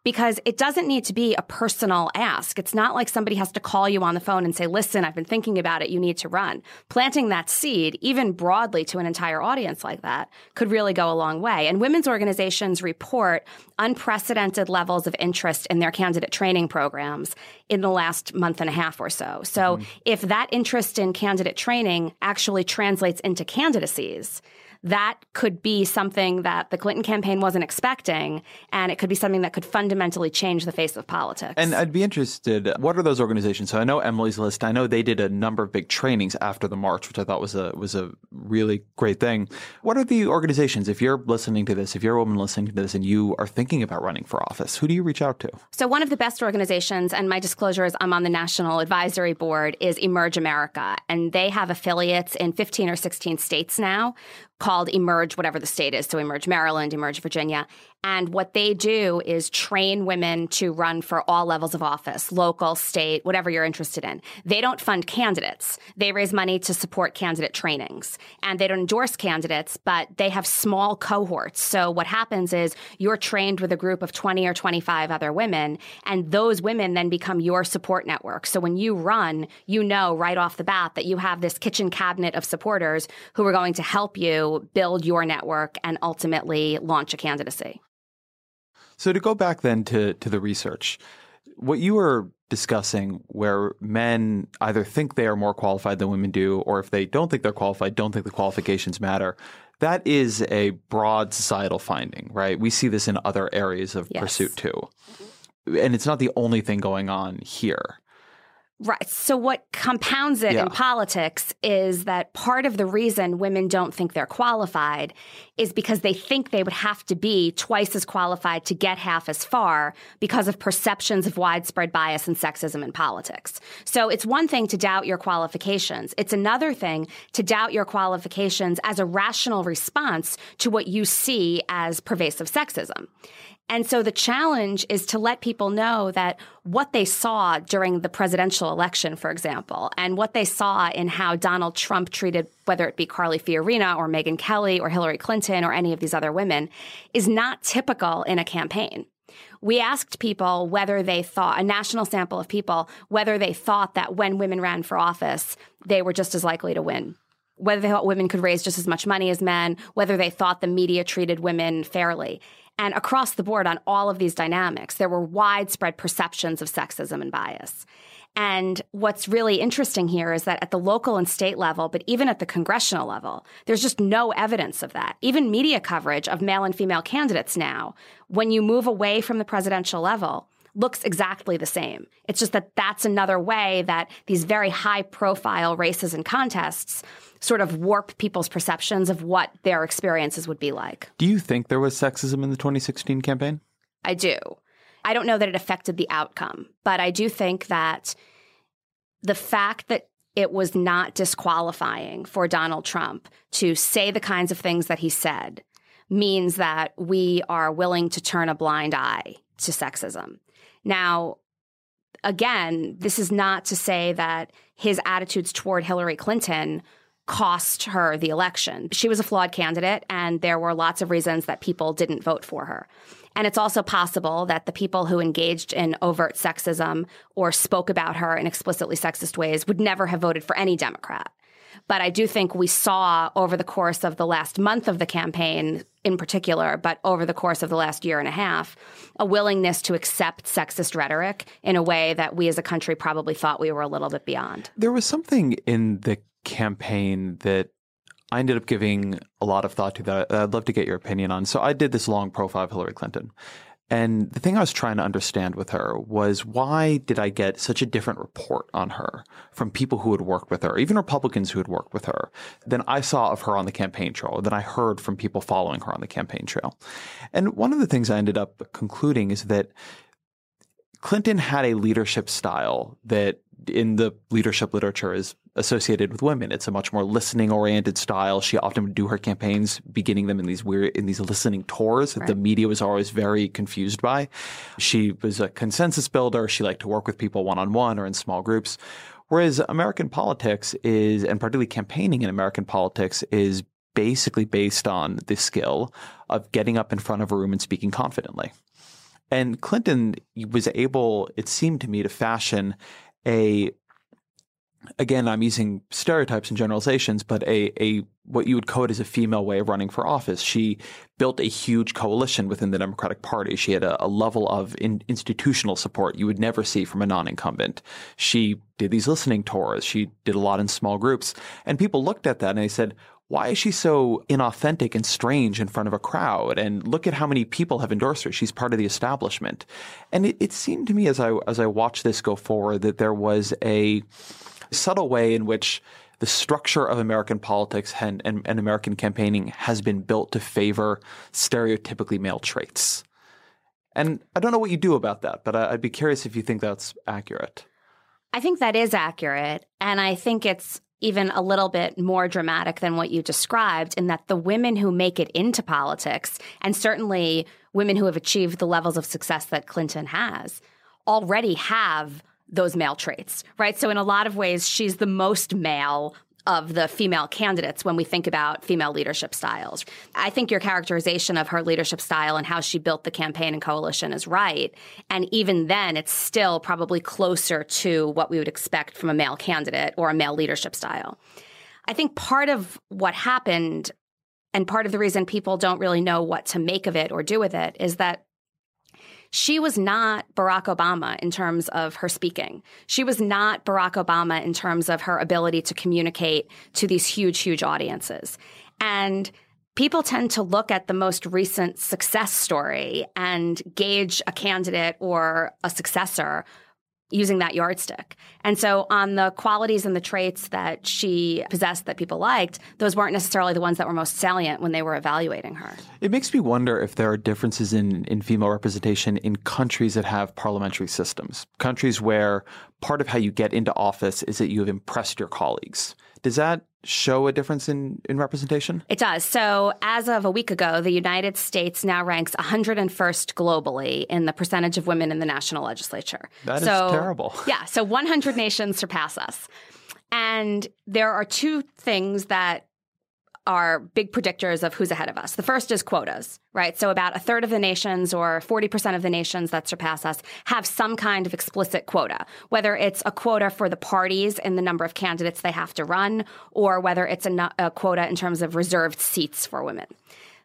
because it doesn't need to be a personal ask. It's not like somebody has to call you on the phone and say, listen, I've been thinking about it. You need to run. Planting that seed, even broadly to an entire audience like that, could really go a long way. And women's organizations report unprecedented levels of interest in their candidate training programs in the last month and a half or so. So mm-hmm. if that interest in candidate training actually translates into candidacies, that could be something that the Clinton campaign wasn't expecting, and it could be something that could fundamentally change the face of politics. And I'd be interested, what are those organizations? So I know Emily's List. I know they did a number of big trainings after the march, which I thought was a was a really great thing. What are the organizations? If you're listening to this, if you're a woman listening to this, and you are thinking about running for office, who do you reach out to? So one of the best organizations, and my disclosure is I'm on the national advisory board, is Emerge America, and they have affiliates in 15 or 16 states now called Emerge, whatever the state is. So Emerge Maryland, Emerge Virginia. And what they do is train women to run for all levels of office, local, state, whatever you're interested in. They don't fund candidates. They raise money to support candidate trainings. And they don't endorse candidates, but they have small cohorts. So what happens is you're trained with a group of 20 or 25 other women, and those women then become your support network. So when you run, you know right off the bat that you have this kitchen cabinet of supporters who are going to help you build your network and ultimately launch a candidacy. So to go back then to to the research, what you were discussing where men either think they are more qualified than women do, or if they don't think they're qualified, don't think the qualifications matter. That is a broad societal finding, right? We see this in other areas of yes. pursuit too. And it's not the only thing going on here. Right. So, what compounds it yeah. in politics is that part of the reason women don't think they're qualified is because they think they would have to be twice as qualified to get half as far because of perceptions of widespread bias and sexism in politics. So, it's one thing to doubt your qualifications, it's another thing to doubt your qualifications as a rational response to what you see as pervasive sexism. And so the challenge is to let people know that what they saw during the presidential election, for example, and what they saw in how Donald Trump treated, whether it be Carly Fiorina or Megyn Kelly or Hillary Clinton or any of these other women, is not typical in a campaign. We asked people whether they thought, a national sample of people, whether they thought that when women ran for office, they were just as likely to win whether they thought women could raise just as much money as men, whether they thought the media treated women fairly. And across the board on all of these dynamics, there were widespread perceptions of sexism and bias. And what's really interesting here is that at the local and state level, but even at the congressional level, there's just no evidence of that. Even media coverage of male and female candidates now, when you move away from the presidential level, looks exactly the same. It's just that that's another way that these very high profile races and contests sort of warp people's perceptions of what their experiences would be like. Do you think there was sexism in the 2016 campaign? I do. I don't know that it affected the outcome, but I do think that the fact that it was not disqualifying for Donald Trump to say the kinds of things that he said means that we are willing to turn a blind eye to sexism. Now, again, this is not to say that his attitudes toward Hillary Clinton cost her the election. She was a flawed candidate, and there were lots of reasons that people didn't vote for her. And it's also possible that the people who engaged in overt sexism or spoke about her in explicitly sexist ways would never have voted for any Democrat. But I do think we saw over the course of the last month of the campaign in particular, but over the course of the last year and a half, a willingness to accept sexist rhetoric in a way that we as a country probably thought we were a little bit beyond. There was something in the campaign that I ended up giving a lot of thought to that I'd love to get your opinion on. So I did this long profile of Hillary Clinton. And the thing I was trying to understand with her was why did I get such a different report on her from people who had worked with her, even Republicans who had worked with her, than I saw of her on the campaign trail, than I heard from people following her on the campaign trail. And one of the things I ended up concluding is that Clinton had a leadership style that in the leadership literature is associated with women. It's a much more listening oriented style. She often would do her campaigns beginning them in these weird in these listening tours that right. the media was always very confused by. She was a consensus builder. She liked to work with people one on one or in small groups. Whereas American politics is, and particularly campaigning in American politics, is basically based on the skill of getting up in front of a room and speaking confidently. And Clinton was able, it seemed to me, to fashion a again, I'm using stereotypes and generalizations, but a, a what you would code as a female way of running for office. She built a huge coalition within the Democratic Party. She had a, a level of in, institutional support you would never see from a non-incumbent. She did these listening tours. She did a lot in small groups, and people looked at that and they said, why is she so inauthentic and strange in front of a crowd? And look at how many people have endorsed her. She's part of the establishment. And it, it seemed to me as I as I watched this go forward that there was a subtle way in which the structure of American politics and, and, and, American campaigning has been built to favor stereotypically male traits. And I don't know what you do about that, but I'd be curious if you think that's accurate. I think that is accurate. And I think it's even a little bit more dramatic than what you described in that the women who make it into politics, and certainly women who have achieved the levels of success that Clinton has, already have those male traits, right? So in a lot of ways, she's the most male of the female candidates when we think about female leadership styles. I think your characterization of her leadership style and how she built the campaign and coalition is right. And even then, it's still probably closer to what we would expect from a male candidate or a male leadership style. I think part of what happened and part of the reason people don't really know what to make of it or do with it is that she was not Barack Obama in terms of her speaking. She was not Barack Obama in terms of her ability to communicate to these huge, huge audiences. And people tend to look at the most recent success story and gauge a candidate or a successor using that yardstick. And so on the qualities and the traits that she possessed that people liked, those weren't necessarily the ones that were most salient when they were evaluating her. It makes me wonder if there are differences in, in female representation in countries that have parliamentary systems, countries where part of how you get into office is that you have impressed your colleagues. Does that show a difference in, in representation? It does. So, as of a week ago, the United States now ranks 101st globally in the percentage of women in the national legislature. That so, is terrible. Yeah. So, 100 nations surpass us. And there are two things that are big predictors of who's ahead of us. The first is quotas, right? So about a third of the nations or 40% of the nations that surpass us have some kind of explicit quota, whether it's a quota for the parties and the number of candidates they have to run, or whether it's a, a quota in terms of reserved seats for women.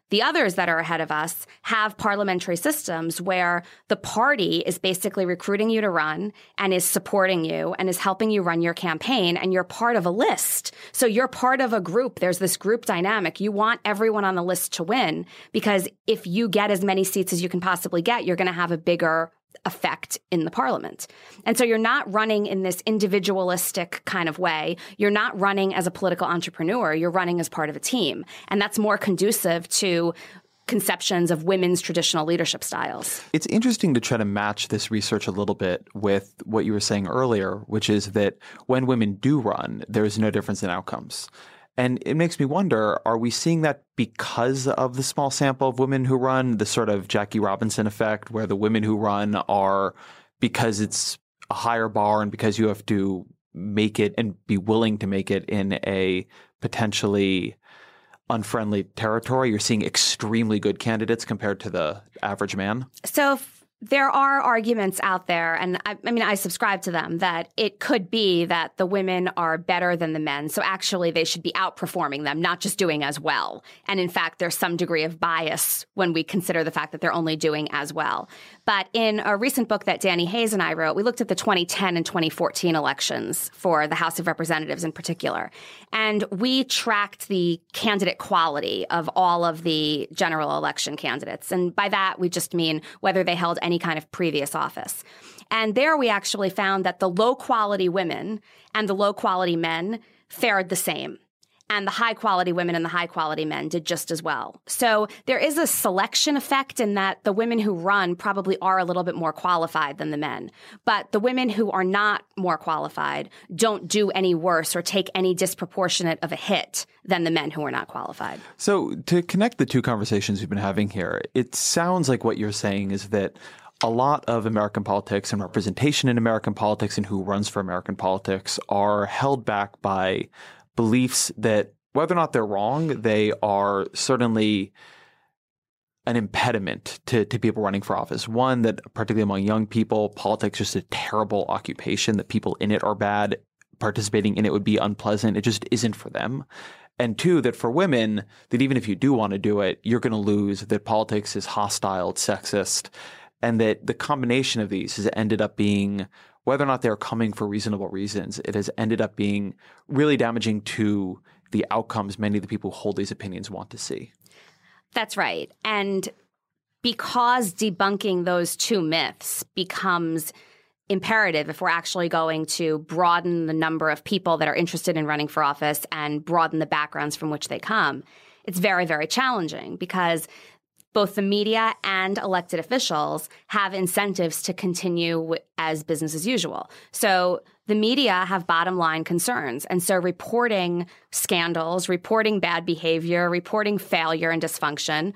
The others that are ahead of us have parliamentary systems where the party is basically recruiting you to run and is supporting you and is helping you run your campaign and you're part of a list. So you're part of a group. There's this group dynamic. You want everyone on the list to win because if you get as many seats as you can possibly get, you're going to have a bigger effect in the parliament. And so you're not running in this individualistic kind of way. You're not running as a political entrepreneur. You're running as part of a team. And that's more conducive to conceptions of women's traditional leadership styles. It's interesting to try to match this research a little bit with what you were saying earlier, which is that when women do run, there is no difference in outcomes. And it makes me wonder are we seeing that because of the small sample of women who run, the sort of Jackie Robinson effect, where the women who run are because it's a higher bar and because you have to make it and be willing to make it in a potentially unfriendly territory? You're seeing extremely good candidates compared to the average man? So, there are arguments out there, and I, I, mean, I subscribe to them, that it could be that the women are better than the men. So actually, they should be outperforming them, not just doing as well. And in fact, there's some degree of bias when we consider the fact that they're only doing as well. But in a recent book that Danny Hayes and I wrote, we looked at the 2010 and 2014 elections for the House of Representatives in particular. And we tracked the candidate quality of all of the general election candidates. And by that, we just mean whether they held any kind of previous office. And there we actually found that the low quality women and the low quality men fared the same and the high quality women and the high quality men did just as well. So there is a selection effect in that the women who run probably are a little bit more qualified than the men. But the women who are not more qualified don't do any worse or take any disproportionate of a hit than the men who are not qualified. So to connect the two conversations we've been having here, it sounds like what you're saying is that a lot of American politics and representation in American politics and who runs for American politics are held back by beliefs that whether or not they're wrong, they are certainly an impediment to, to people running for office. One, that particularly among young people, politics is just a terrible occupation, that people in it are bad, participating in it would be unpleasant. It just isn't for them. And two, that for women, that even if you do want to do it, you're going to lose, that politics is hostile, it's sexist, and that the combination of these has ended up being, whether or not they're coming for reasonable reasons, it has ended up being really damaging to the outcomes many of the people who hold these opinions want to see. That's right. And because debunking those two myths becomes imperative if we're actually going to broaden the number of people that are interested in running for office and broaden the backgrounds from which they come, it's very, very challenging because both the media and elected officials have incentives to continue as business as usual. So the media have bottom line concerns. And so reporting scandals, reporting bad behavior, reporting failure and dysfunction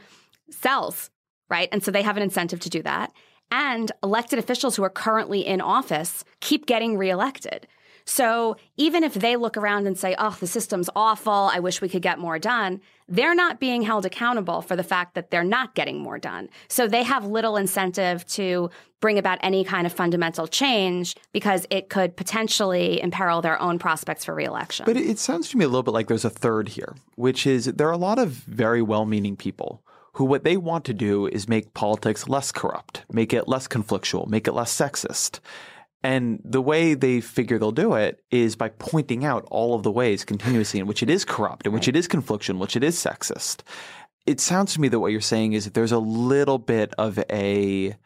sells, right? And so they have an incentive to do that. And elected officials who are currently in office keep getting reelected. So even if they look around and say, oh, the system's awful, I wish we could get more done, they're not being held accountable for the fact that they're not getting more done. So they have little incentive to bring about any kind of fundamental change because it could potentially imperil their own prospects for reelection. But it sounds to me a little bit like there's a third here, which is there are a lot of very well meaning people who what they want to do is make politics less corrupt, make it less conflictual, make it less sexist. And the way they figure they'll do it is by pointing out all of the ways continuously in which it is corrupt, in which it is confliction, in which it is sexist. It sounds to me that what you're saying is that there's a little bit of a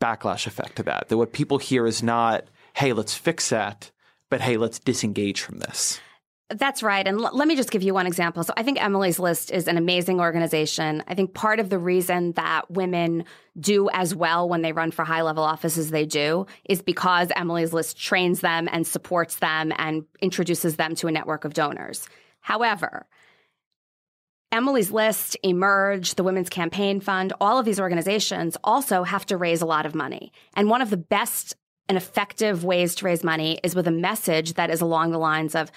backlash effect to that. That what people hear is not, hey, let's fix that, but hey, let's disengage from this. That's right. And l- let me just give you one example. So I think Emily's List is an amazing organization. I think part of the reason that women do as well when they run for high level offices they do is because Emily's List trains them and supports them and introduces them to a network of donors. However, Emily's List, Emerge, the Women's Campaign Fund, all of these organizations also have to raise a lot of money. And one of the best and effective ways to raise money is with a message that is along the lines of,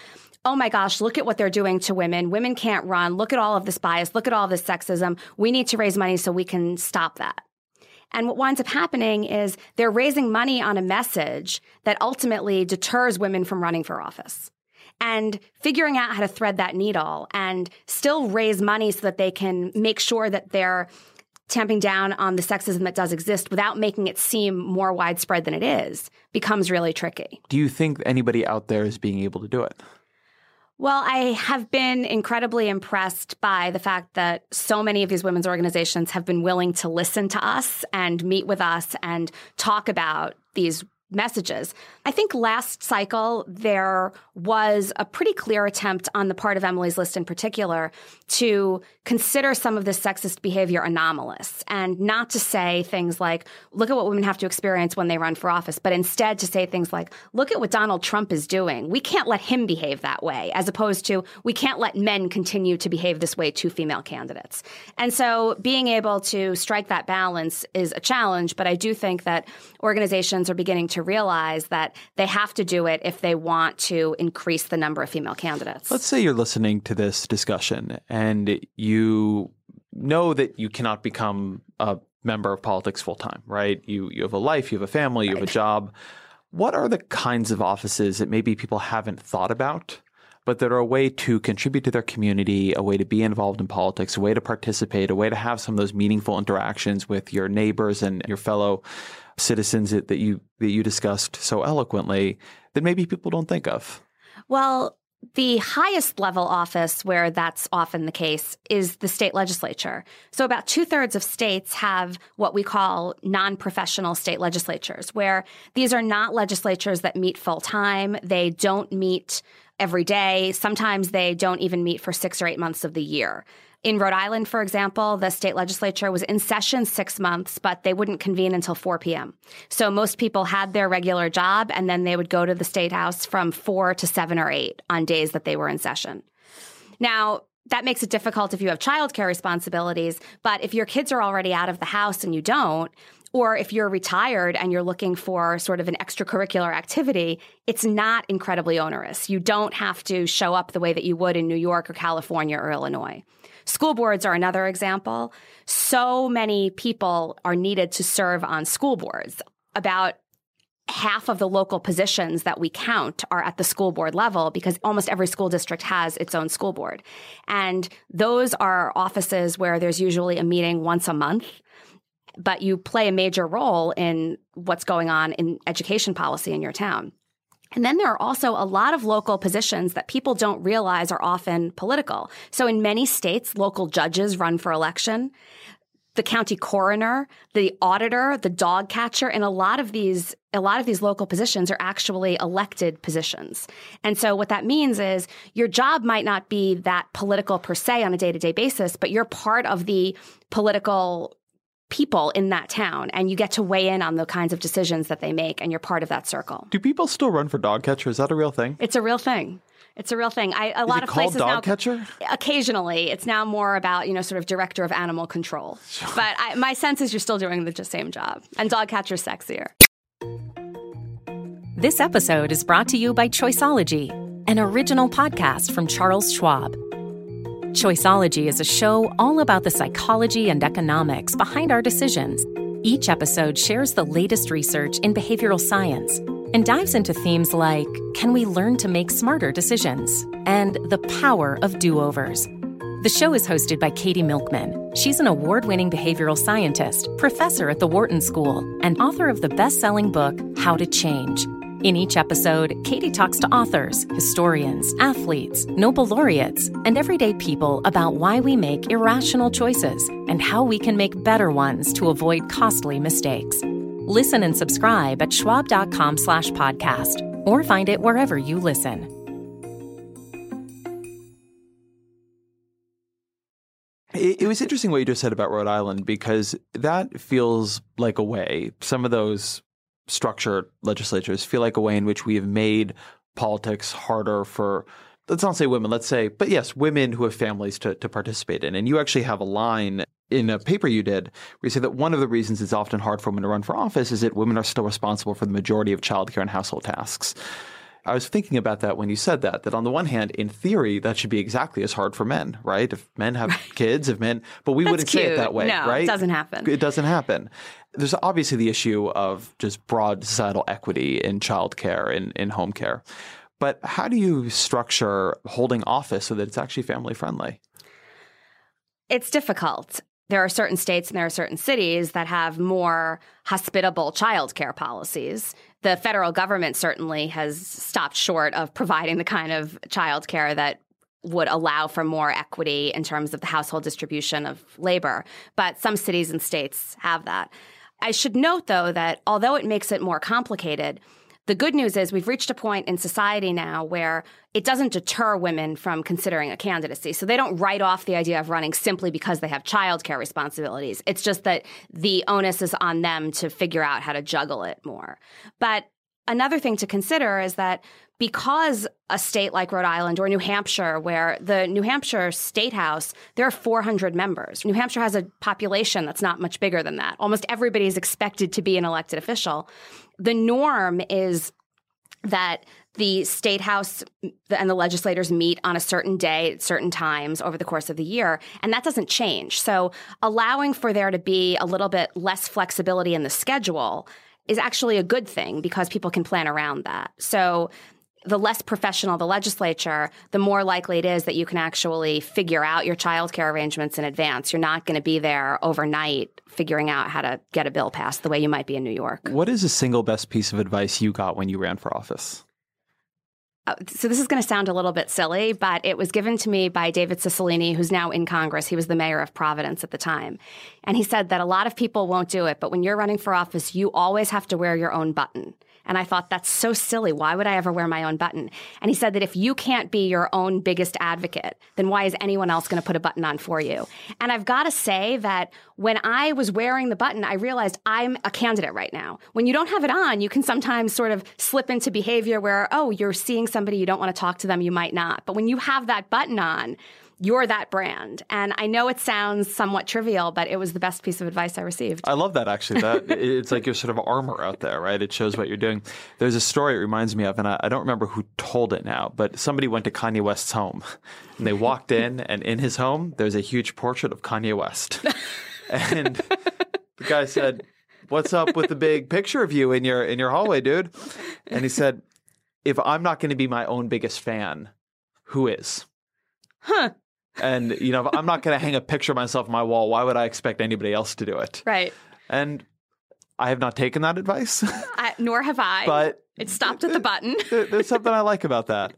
oh my gosh, look at what they're doing to women. Women can't run. Look at all of this bias. Look at all this sexism. We need to raise money so we can stop that. And what winds up happening is they're raising money on a message that ultimately deters women from running for office. And figuring out how to thread that needle and still raise money so that they can make sure that they're tamping down on the sexism that does exist without making it seem more widespread than it is becomes really tricky. Do you think anybody out there is being able to do it? Well, I have been incredibly impressed by the fact that so many of these women's organizations have been willing to listen to us and meet with us and talk about these messages. I think last cycle there was a pretty clear attempt on the part of Emily's List in particular to consider some of this sexist behavior anomalous and not to say things like, look at what women have to experience when they run for office, but instead to say things like, look at what Donald Trump is doing. We can't let him behave that way, as opposed to, we can't let men continue to behave this way to female candidates. And so being able to strike that balance is a challenge, but I do think that organizations are beginning to realize that they have to do it if they want to increase the number of female candidates. Let's say you're listening to this discussion and you know that you cannot become a member of politics full time, right? You you have a life, you have a family, you right. have a job. What are the kinds of offices that maybe people haven't thought about, but that are a way to contribute to their community, a way to be involved in politics, a way to participate, a way to have some of those meaningful interactions with your neighbors and your fellow citizens that, that you that you discussed so eloquently that maybe people don't think of? Well, the highest level office where that's often the case is the state legislature. So, about two thirds of states have what we call non professional state legislatures, where these are not legislatures that meet full time. They don't meet every day. Sometimes they don't even meet for six or eight months of the year. In Rhode Island, for example, the state legislature was in session six months, but they wouldn't convene until 4 p.m. So most people had their regular job and then they would go to the state house from 4 to 7 or 8 on days that they were in session. Now, that makes it difficult if you have childcare responsibilities. But if your kids are already out of the house and you don't, or if you're retired and you're looking for sort of an extracurricular activity, it's not incredibly onerous. You don't have to show up the way that you would in New York or California or Illinois. School boards are another example. So many people are needed to serve on school boards. About half of the local positions that we count are at the school board level because almost every school district has its own school board. And those are offices where there's usually a meeting once a month, but you play a major role in what's going on in education policy in your town. And then there are also a lot of local positions that people don't realize are often political. So in many states, local judges run for election the county coroner, the auditor, the dog catcher, and a lot of these a lot of these local positions are actually elected positions. And so what that means is your job might not be that political per se on a day-to-day basis, but you're part of the political people in that town and you get to weigh in on the kinds of decisions that they make and you're part of that circle. Do people still run for dog catcher? Is that a real thing? It's a real thing. It's a real thing. I, a Is lot it of called places dog now. catcher? Occasionally, it's now more about you know sort of director of animal control. But I, my sense is you're still doing the same job, and dog catcher's sexier. This episode is brought to you by Choiceology, an original podcast from Charles Schwab. Choiceology is a show all about the psychology and economics behind our decisions. Each episode shares the latest research in behavioral science and dives into themes like can we learn to make smarter decisions and the power of do overs. The show is hosted by Katie Milkman. She's an award winning behavioral scientist, professor at the Wharton School, and author of the best selling book, How to Change. In each episode, Katie talks to authors, historians, athletes, Nobel laureates, and everyday people about why we make irrational choices and how we can make better ones to avoid costly mistakes. Listen and subscribe at schwab.com slash podcast or find it wherever you listen. It, it was interesting what you just said about Rhode Island because that feels like a way. Some of those structured legislatures feel like a way in which we have made politics harder for let's not say women, let's say, but yes, women who have families to, to participate in. And you actually have a line in a paper you did where you say that one of the reasons it's often hard for women to run for office is that women are still responsible for the majority of childcare and household tasks. I was thinking about that when you said that, that on the one hand, in theory, that should be exactly as hard for men, right? If men have kids, if men, but we That's wouldn't say it that way, No, it doesn't happen. It doesn't happen. There's obviously the issue of just broad societal equity in childcare and in home care. But how do you structure holding office so that it's actually family friendly? It's difficult. There are certain states and there are certain cities that have more hospitable childcare policies. The federal government certainly has stopped short of providing the kind of childcare that would allow for more equity in terms of the household distribution of labor. But some cities and states have that. I should note, though, that although it makes it more complicated, the good news is we've reached a point in society now where it doesn't deter women from considering a candidacy. So they don't write off the idea of running simply because they have childcare responsibilities. It's just that the onus is on them to figure out how to juggle it more. But another thing to consider is that because a state like Rhode Island or New Hampshire, where the New Hampshire State House, there are 400 members. New Hampshire has a population that's not much bigger than that. Almost everybody is expected to be an elected official. The norm is that the state house and the legislators meet on a certain day at certain times over the course of the year and that doesn't change so allowing for there to be a little bit less flexibility in the schedule is actually a good thing because people can plan around that so the less professional the legislature, the more likely it is that you can actually figure out your childcare arrangements in advance. You're not going to be there overnight figuring out how to get a bill passed the way you might be in New York. What is the single best piece of advice you got when you ran for office? Uh, so this is going to sound a little bit silly, but it was given to me by David Cicilline, who's now in Congress. He was the mayor of Providence at the time. And he said that a lot of people won't do it, but when you're running for office, you always have to wear your own button. And I thought, that's so silly. Why would I ever wear my own button? And he said that if you can't be your own biggest advocate, then why is anyone else going to put a button on for you? And I've got to say that when I was wearing the button, I realized I'm a candidate right now. When you don't have it on, you can sometimes sort of slip into behavior where, oh, you're seeing somebody, you don't want to talk to them, you might not. But when you have that button on, you're that brand. And I know it sounds somewhat trivial, but it was the best piece of advice I received. I love that actually. That it's like your sort of armor out there, right? It shows what you're doing. There's a story it reminds me of, and I, I don't remember who told it now, but somebody went to Kanye West's home, and they walked in, and in his home there's a huge portrait of Kanye West, and the guy said, "What's up with the big picture of you in your in your hallway, dude?" And he said, "If I'm not going to be my own biggest fan, who is?" Huh. And you know, I'm not going to hang a picture of myself on my wall. Why would I expect anybody else to do it? Right. And I have not taken that advice, I, nor have I. but it stopped at the button. there's something I like about that.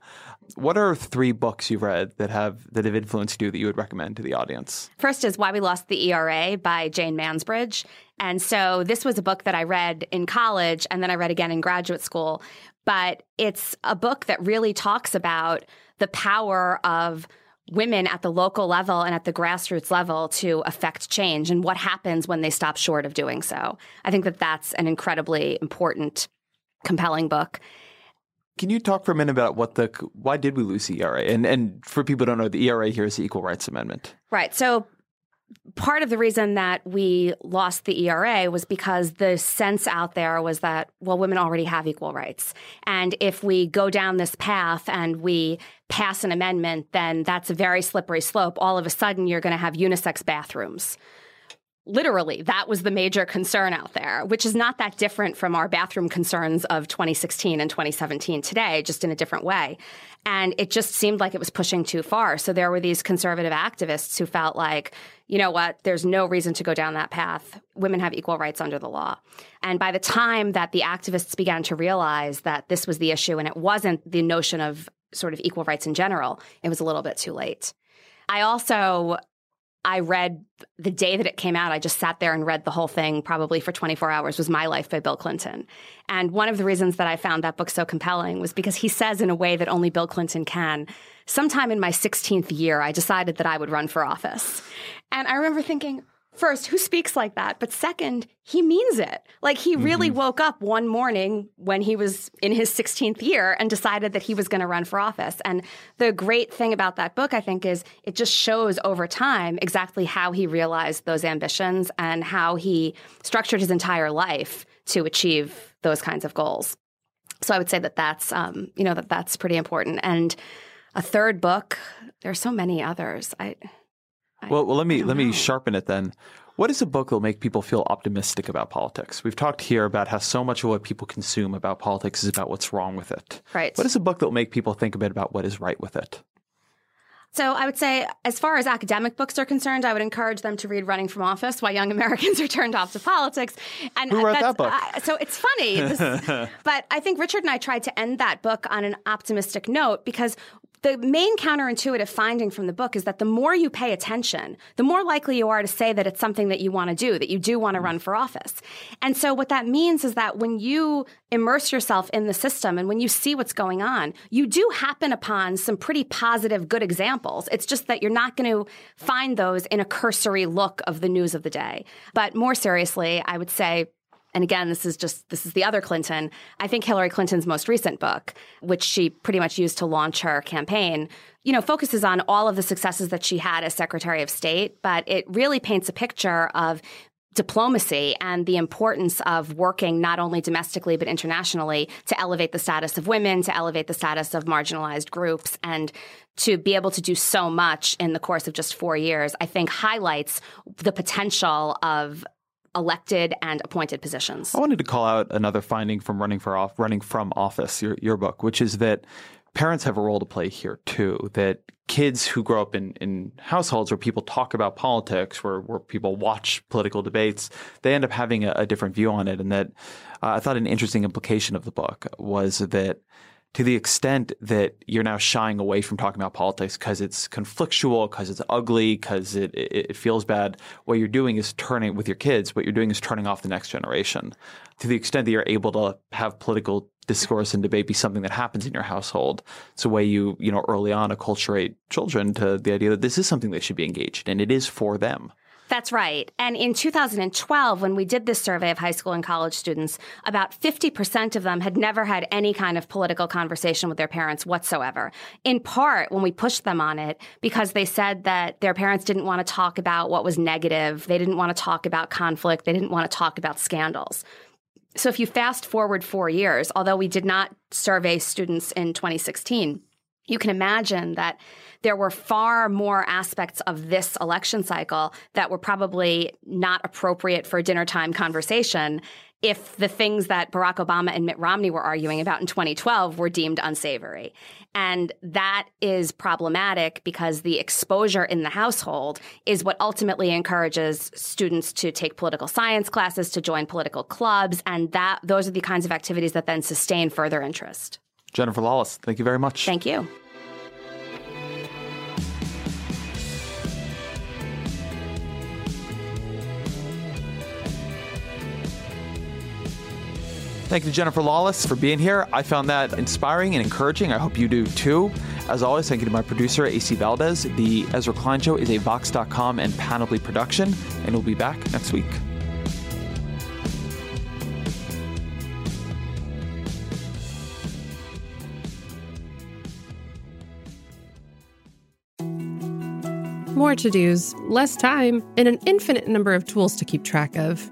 What are three books you've read that have that have influenced you that you would recommend to the audience? First is Why We Lost the ERA by Jane Mansbridge. And so this was a book that I read in college and then I read again in graduate school. But it's a book that really talks about the power of women at the local level and at the grassroots level to affect change and what happens when they stop short of doing so. I think that that's an incredibly important, compelling book. Can you talk for a minute about what the why did we lose the ERA? And and for people who don't know, the ERA here is the Equal Rights Amendment. Right. So part of the reason that we lost the ERA was because the sense out there was that, well, women already have equal rights. And if we go down this path and we pass an amendment, then that's a very slippery slope. All of a sudden, you're going to have unisex bathrooms. Literally, that was the major concern out there, which is not that different from our bathroom concerns of 2016 and 2017 today, just in a different way. And it just seemed like it was pushing too far. So there were these conservative activists who felt like, you know what, there's no reason to go down that path. Women have equal rights under the law. And by the time that the activists began to realize that this was the issue and it wasn't the notion of sort of equal rights in general, it was a little bit too late. I also I read the day that it came out. I just sat there and read the whole thing probably for 24 hours was My Life by Bill Clinton. And one of the reasons that I found that book so compelling was because he says in a way that only Bill Clinton can, sometime in my 16th year, I decided that I would run for office. And I remember thinking, first, who speaks like that? But second, he means it. Like he really woke up one morning when he was in his 16th year and decided that he was going to run for office. And the great thing about that book, I think, is it just shows over time exactly how he realized those ambitions and how he structured his entire life to achieve those kinds of goals. So I would say that that's, um, you know, that that's pretty important. And a third book, there are so many others. I, Well, well, let me let me know. sharpen it then. What is a book that will make people feel optimistic about politics? We've talked here about how so much of what people consume about politics is about what's wrong with it. Right. What is a book that will make people think a bit about what is right with it? So I would say, as far as academic books are concerned, I would encourage them to read "Running from Office: Why Young Americans Are Turned Off to Politics." And Who wrote that's- that book? uh, so it's funny, this- but I think Richard and I tried to end that book on an optimistic note because. The main counterintuitive finding from the book is that the more you pay attention, the more likely you are to say that it's something that you want to do, that you do want to run for office. And so what that means is that when you immerse yourself in the system and when you see what's going on, you do happen upon some pretty positive, good examples. It's just that you're not going to find those in a cursory look of the news of the day. But more seriously, I would say, and again, this is just this is the other Clinton. I think Hillary Clinton's most recent book, which she pretty much used to launch her campaign, you know, focuses on all of the successes that she had as Secretary of State, but it really paints a picture of diplomacy and the importance of working not only domestically but internationally to elevate the status of women, to elevate the status of marginalized groups, and to be able to do so much in the course of just four years, I think highlights the potential of elected and appointed positions. I wanted to call out another finding from running for off running from office, your your book, which is that parents have a role to play here too. That kids who grow up in, in households where people talk about politics, where where people watch political debates, they end up having a, a different view on it. And that uh, I thought an interesting implication of the book was that to the extent that you're now shying away from talking about politics because it's conflictual, because it's ugly, because it, it, it feels bad, what you're doing is turning with your kids. What you're doing is turning off the next generation. To the extent that you're able to have political discourse and debate be something that happens in your household, it's a way you you know early on acculturate children to the idea that this is something they should be engaged in. It is for them. That's right. And in 2012, when we did this survey of high school and college students, about 50% of them had never had any kind of political conversation with their parents whatsoever. In part, when we pushed them on it, because they said that their parents didn't want to talk about what was negative, they didn't want to talk about conflict, they didn't want to talk about scandals. So if you fast forward four years, although we did not survey students in 2016, you can imagine that there were far more aspects of this election cycle that were probably not appropriate for a dinner time conversation if the things that Barack Obama and Mitt Romney were arguing about in 2012 were deemed unsavory. And that is problematic because the exposure in the household is what ultimately encourages students to take political science classes, to join political clubs, and that those are the kinds of activities that then sustain further interest. Jennifer Lawless, thank you very much. Thank you. Thank you Jennifer Lawless for being here. I found that inspiring and encouraging. I hope you do too. As always, thank you to my producer, AC Valdez. The Ezra Klein Show is a Vox.com and Panoply production, and we'll be back next week. More to dos, less time, and an infinite number of tools to keep track of.